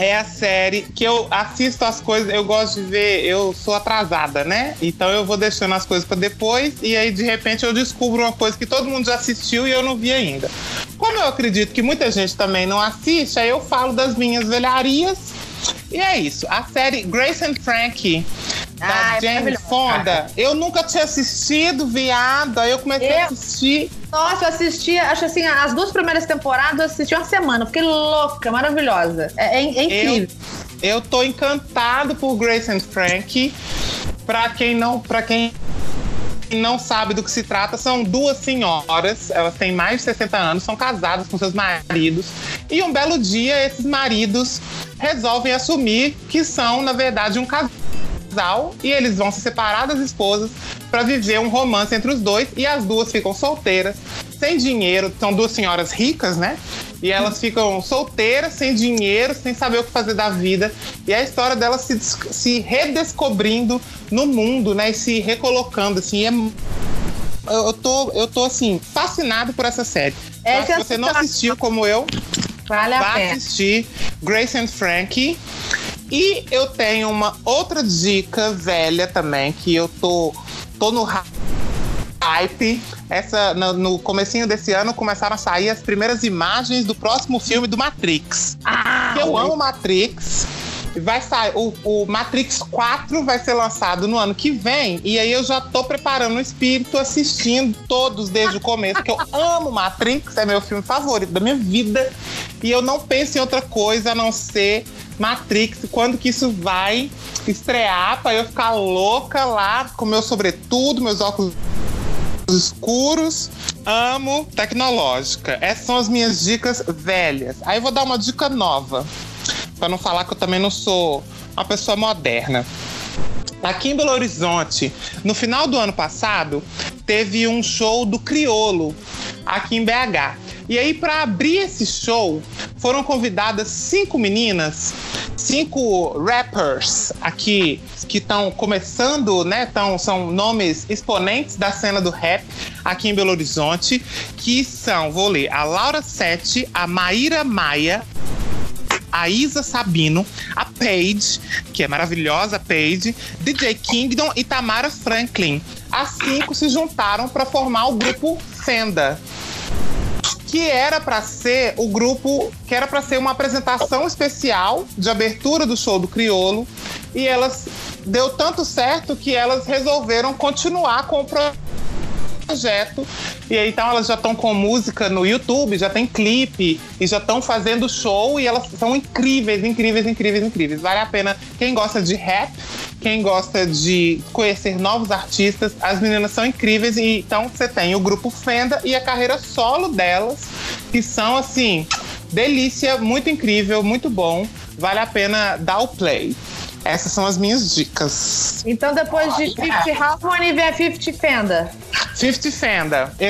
é a série que eu assisto as coisas, eu gosto de ver, eu sou atrasada, né? Então eu vou deixando as coisas para depois e aí de repente eu descubro uma coisa que todo mundo já assistiu e eu não vi ainda. Como eu acredito que muita gente também não assiste, aí eu falo das minhas velharias. E é isso. A série Grace and Frankie da ah, é Jane Fonda. Eu nunca tinha assistido, viado. Aí eu comecei eu... a assistir. Nossa, eu assisti, acho assim, as duas primeiras temporadas eu assisti uma semana. Fiquei louca, maravilhosa. É, é, é incrível. Eu, eu tô encantado por Grace and Frank. Pra quem não. Pra quem não sabe do que se trata, são duas senhoras, elas têm mais de 60 anos, são casadas com seus maridos. E um belo dia, esses maridos resolvem assumir que são, na verdade, um casal casal e eles vão se separar das esposas para viver um romance entre os dois e as duas ficam solteiras, sem dinheiro, são duas senhoras ricas, né? E elas ficam solteiras, sem dinheiro, sem saber o que fazer da vida. E a história delas se, se redescobrindo no mundo, né? E se recolocando, assim. É, eu, tô, eu tô, assim, fascinado por essa série. É, se você não assistiu como eu, vale a vá pena. assistir Grace and Frankie. E eu tenho uma outra dica velha também, que eu tô, tô no hype. Essa, no, no comecinho desse ano começaram a sair as primeiras imagens do próximo filme do Matrix. Ah, eu amo Matrix. Vai sair, o, o, Matrix 4 vai ser lançado no ano que vem, e aí eu já tô preparando o espírito, assistindo todos desde o começo, que eu amo Matrix, é meu filme favorito da minha vida, e eu não penso em outra coisa a não ser Matrix, quando que isso vai estrear para eu ficar louca lá com meu sobretudo, meus óculos escuros. Amo tecnológica. Essas são as minhas dicas velhas. Aí eu vou dar uma dica nova, para não falar que eu também não sou uma pessoa moderna. Aqui em Belo Horizonte, no final do ano passado, teve um show do Criolo aqui em BH. E aí, para abrir esse show, foram convidadas cinco meninas, cinco rappers aqui que estão começando, né? Tão, são nomes exponentes da cena do rap aqui em Belo Horizonte, que são, vou ler, a Laura Sete, a Maíra Maia, a Isa Sabino, a Paige, que é maravilhosa, Paige, DJ Kingdom e Tamara Franklin. As cinco se juntaram para formar o grupo Fenda que era para ser o grupo, que era para ser uma apresentação especial de abertura do show do Criolo, e elas deu tanto certo que elas resolveram continuar com o projeto. E aí, então elas já estão com música no YouTube, já tem clipe e já estão fazendo show e elas são incríveis, incríveis, incríveis, incríveis. Vale a pena quem gosta de rap quem gosta de conhecer novos artistas, as meninas são incríveis. E então você tem o grupo Fenda e a carreira solo delas, que são assim, delícia, muito incrível, muito bom. Vale a pena dar o play. Essas são as minhas dicas. Então, depois de 50 Harmony, vem a 50 Fenda. Fifty Fenda.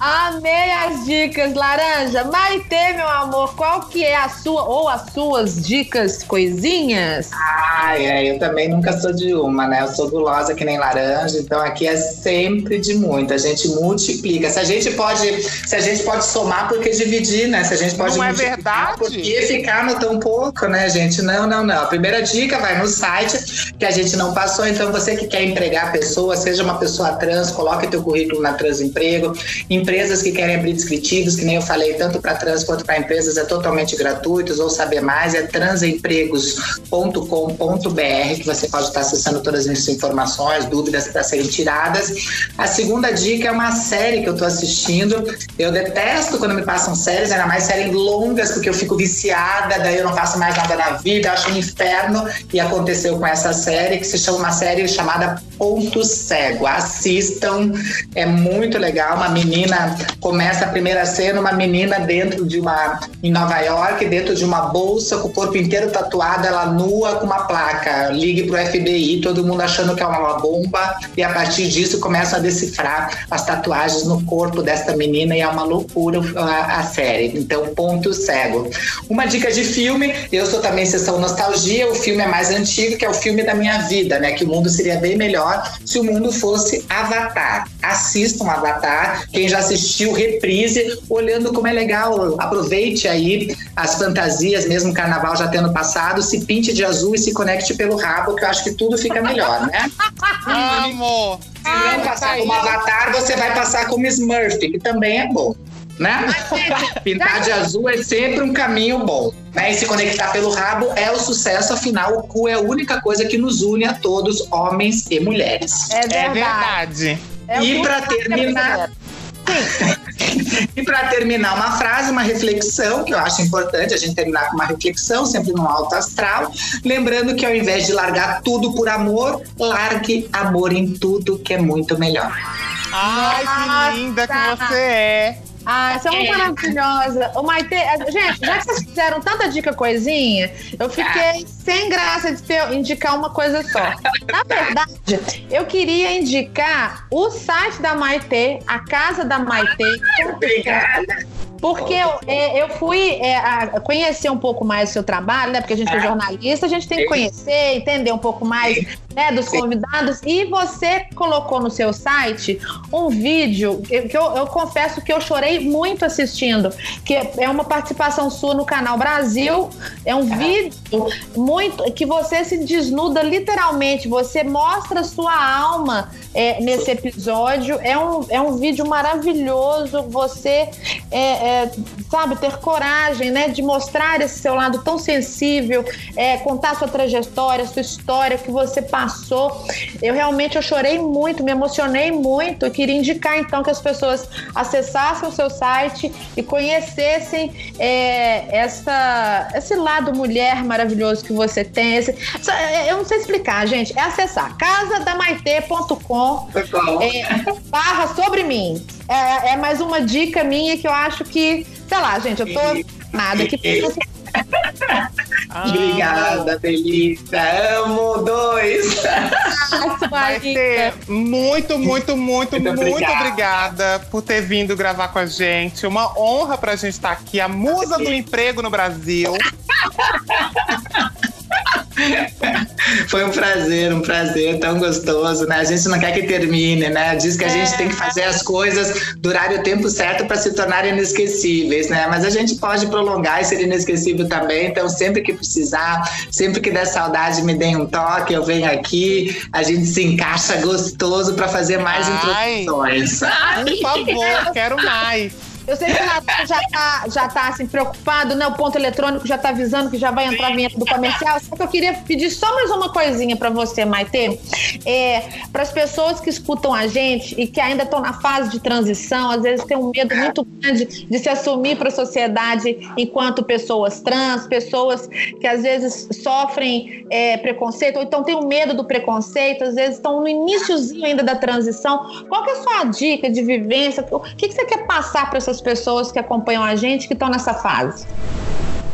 Amei as dicas, Laranja. Maitê, meu amor, qual que é a sua ou as suas dicas coisinhas? Ai, é, eu também nunca sou de uma, né? Eu sou gulosa que nem laranja, então aqui é sempre de muito. A gente multiplica. Se a gente pode, se a gente pode somar, por que dividir, né? Se a gente pode Não é verdade? por que ficar no tão pouco, né, gente? Não, não, não. A primeira dica vai no site que a gente não passou, então você que quer empregar pessoas, seja uma pessoa trans, coloque teu currículo na Transemprego. Empresas que querem abrir descritivos, que nem eu falei, tanto para trans quanto para empresas, é totalmente gratuito. Ou saber mais, é transempregos.com.br, que você pode estar acessando todas as informações, dúvidas para serem tiradas. A segunda dica é uma série que eu estou assistindo. Eu detesto quando me passam séries, ainda mais séries longas, porque eu fico viciada, daí eu não faço mais nada na vida, acho um inferno. E aconteceu com essa série, que se chama uma série chamada Ponto Cego. Assistam, é muito legal. Uma menina começa a primeira cena, uma menina dentro de uma em Nova York, dentro de uma bolsa com o corpo inteiro tatuado, ela nua com uma placa. Ligue pro FBI, todo mundo achando que é uma bomba, e a partir disso começa a decifrar as tatuagens no corpo desta menina e é uma loucura a, a série. Então, ponto cego. Uma dica de filme, eu sou também sessão nostalgia, o filme é mais antigo, que é o filme da minha vida, né? Que o mundo seria bem melhor se o mundo fosse Avatar. Assistam Avatar, quem já assistiu, reprise, olhando como é legal. Aproveite aí as fantasias, mesmo carnaval já tendo passado, se pinte de azul e se conecte pelo rabo, que eu acho que tudo fica melhor, né? Amo! Se não passar como Avatar, você vai passar como Smurf, que também é bom. Né? Pintar de azul é sempre um caminho bom. Né? E se conectar pelo rabo é o sucesso, afinal, o cu é a única coisa que nos une a todos, homens e mulheres. É É verdade. verdade. É E pra único que terminar- E para terminar uma frase, uma reflexão, que eu acho importante a gente terminar com uma reflexão, sempre no alto astral, lembrando que ao invés de largar tudo por amor, largue amor em tudo, que é muito melhor. Ai, que linda que você é. Ah, essa é uma maravilhosa. Ô, Maite, gente, já que vocês fizeram tanta dica coisinha, eu fiquei sem graça de ter- indicar uma coisa só. Na verdade, eu queria indicar o site da Maite, a casa da Maite. Obrigada. Porque eu, é, eu fui é, a- conhecer um pouco mais do seu trabalho, né? Porque a gente é jornalista, a gente tem que conhecer, entender um pouco mais né, dos convidados. E você colocou no seu site um vídeo que eu, eu confesso que eu chorei muito assistindo, que é uma participação sua no canal Brasil. É um vídeo muito que você se desnuda literalmente, você mostra sua alma é, nesse episódio. É um, é um vídeo maravilhoso. Você é, é, sabe, ter coragem, né, de mostrar esse seu lado tão sensível, é, contar sua trajetória, sua história, o que você passou. Eu realmente eu chorei muito, me emocionei muito. Eu queria indicar então que as pessoas acessassem o seu site e conhecessem é, essa, esse lado mulher maravilhoso que você tem. Esse, só- eu não sei explicar, gente. É acessar casadamaitê.com é, barra sobre mim. É, é mais uma dica minha que eu acho que, sei lá, gente, eu tô nada aqui. Obrigada, delícia. Amo dois. Vai ser muito, muito, muito, Muito muito obrigado. obrigada por ter vindo gravar com a gente. Uma honra pra gente estar aqui, a musa do emprego no Brasil. Foi um prazer, um prazer tão gostoso, né? A gente não quer que termine, né? Diz que a gente tem que fazer as coisas durarem o tempo certo para se tornarem inesquecíveis, né? Mas a gente pode prolongar e ser inesquecível também. Então, sempre que precisar, sempre que der saudade, me deem um toque, eu venho aqui, a gente se encaixa gostoso para fazer mais Ai. introduções. Por favor, quero mais. Eu sei que o Natal já tá, já tá assim, preocupado, né? O ponto eletrônico já tá avisando que já vai entrar a vinheta do comercial. Só que eu queria pedir só mais uma coisinha pra você, Maite. É, para as pessoas que escutam a gente e que ainda estão na fase de transição, às vezes tem um medo muito grande de se assumir para a sociedade enquanto pessoas trans, pessoas que às vezes sofrem é, preconceito, ou então têm um medo do preconceito, às vezes estão no iníciozinho ainda da transição. Qual que é a sua dica de vivência? O que, que você quer passar para essas pessoas que acompanham a gente que estão nessa fase?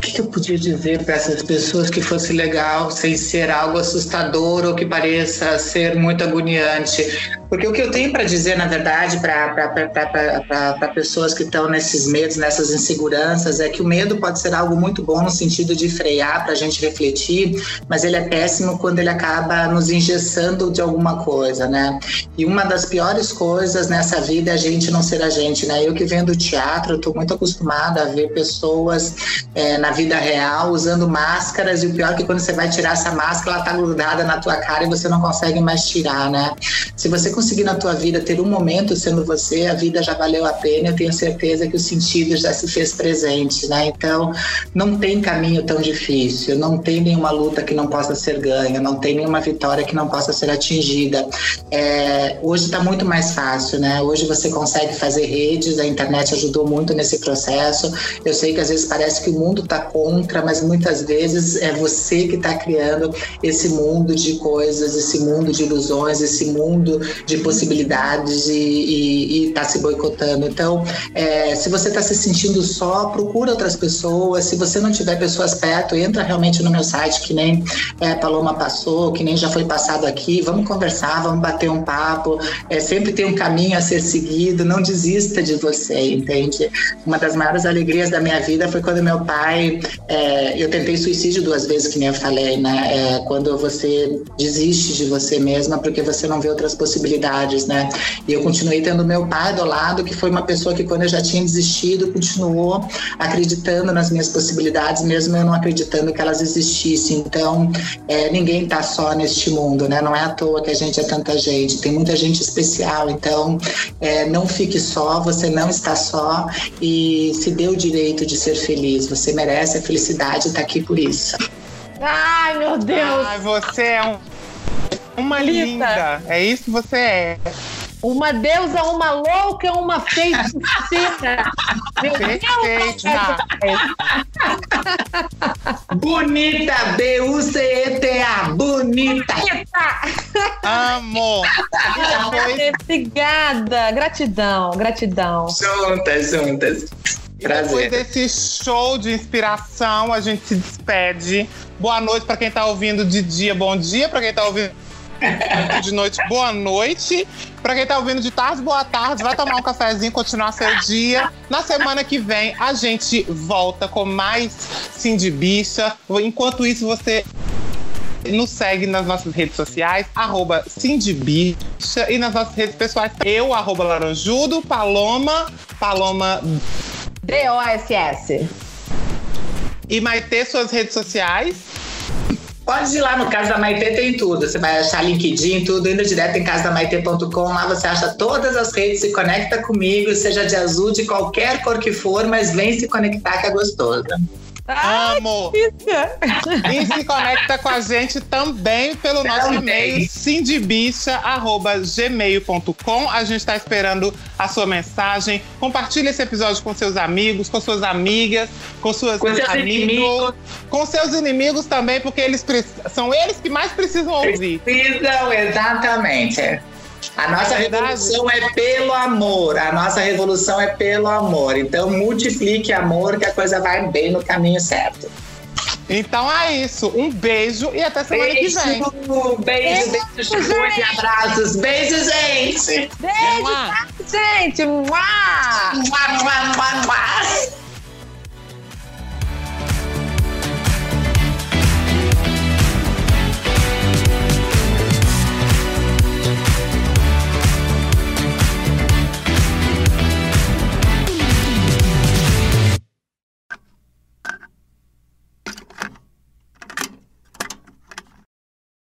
que, que eu podia dizer para essas pessoas que fosse legal, sem ser algo assustador ou que pareça ser muito agoniante? Porque o que eu tenho para dizer, na verdade, para pessoas que estão nesses medos, nessas inseguranças, é que o medo pode ser algo muito bom no sentido de frear para a gente refletir, mas ele é péssimo quando ele acaba nos engessando de alguma coisa, né? E uma das piores coisas nessa vida é a gente não ser a gente, né? Eu que venho do teatro, estou muito acostumada a ver pessoas é, na vida real usando máscaras e o pior é que quando você vai tirar essa máscara, ela tá grudada na tua cara e você não consegue mais tirar, né? Se você conseguir na tua vida ter um momento sendo você, a vida já valeu a pena. Eu tenho certeza que o sentido já se fez presente, né? Então, não tem caminho tão difícil, não tem nenhuma luta que não possa ser ganha, não tem nenhuma vitória que não possa ser atingida. É, hoje está muito mais fácil, né? Hoje você consegue fazer redes, a internet ajudou muito nesse processo. Eu sei que às vezes parece que o mundo está contra, mas muitas vezes é você que está criando esse mundo de coisas, esse mundo de ilusões, esse mundo de possibilidades e está se boicotando. Então, é, se você está se sentindo só, procura outras pessoas. Se você não tiver pessoas perto, entra realmente no meu site, que nem é, Paloma passou, que nem já foi passado aqui. Vamos conversar, vamos bater um papo. É, sempre tem um caminho a ser seguido. Não desista de você, entende? Uma das maiores alegrias da minha vida foi quando meu pai. É, eu tentei suicídio duas vezes, que nem eu falei, né? É, quando você desiste de você mesma porque você não vê outras possibilidades possibilidades, né? E eu continuei tendo meu pai do lado, que foi uma pessoa que quando eu já tinha desistido, continuou acreditando nas minhas possibilidades, mesmo eu não acreditando que elas existissem. Então, é, ninguém está só neste mundo, né? Não é à toa que a gente é tanta gente, tem muita gente especial. Então, é, não fique só, você não está só e se dê o direito de ser feliz. Você merece a felicidade e está aqui por isso. Ai, meu Deus! Ai, você é um uma Lita. linda. É isso que você é. Uma deusa, uma louca, uma feiticeira. Perfeita. Bonita, B-U-C-E-T-A. Bonita. Amo. Obrigada. Gratidão, gratidão. Juntas, juntas. Prazer. Depois desse show de inspiração, a gente se despede. Boa noite para quem está ouvindo de dia, bom dia para quem está ouvindo de noite, boa noite. Pra quem tá ouvindo de tarde, boa tarde. Vai tomar um cafezinho, continuar seu dia. Na semana que vem, a gente volta com mais Cindy Bicha. Enquanto isso, você nos segue nas nossas redes sociais, arroba Bicha, e nas nossas redes pessoais, eu, arroba Laranjudo, Paloma, Paloma... D-O-S-S. E Maitê, suas redes sociais? Pode ir lá no Casa da Maitê, tem tudo. Você vai achar LinkedIn, tudo, indo direto em casadamaitê.com. Lá você acha todas as redes, se conecta comigo, seja de azul, de qualquer cor que for, mas vem se conectar que é gostoso. Amo! E se conecta com a gente também pelo nosso e-mail cindybicha.gmail.com. A gente está esperando a sua mensagem. Compartilhe esse episódio com seus amigos, com suas amigas, com suas com seus inimigos. Com seus inimigos também, porque eles são eles que mais precisam ouvir. Precisam, exatamente. A nossa é revolução é pelo amor. A nossa revolução é pelo amor. Então multiplique amor que a coisa vai bem no caminho certo. Então é isso. Um beijo e até semana beijo, que vem. Beijo, beijo, beijo, beijo abraços. Beijo, gente. Beijo, gente. Mua. Mua, mua, mua, mua.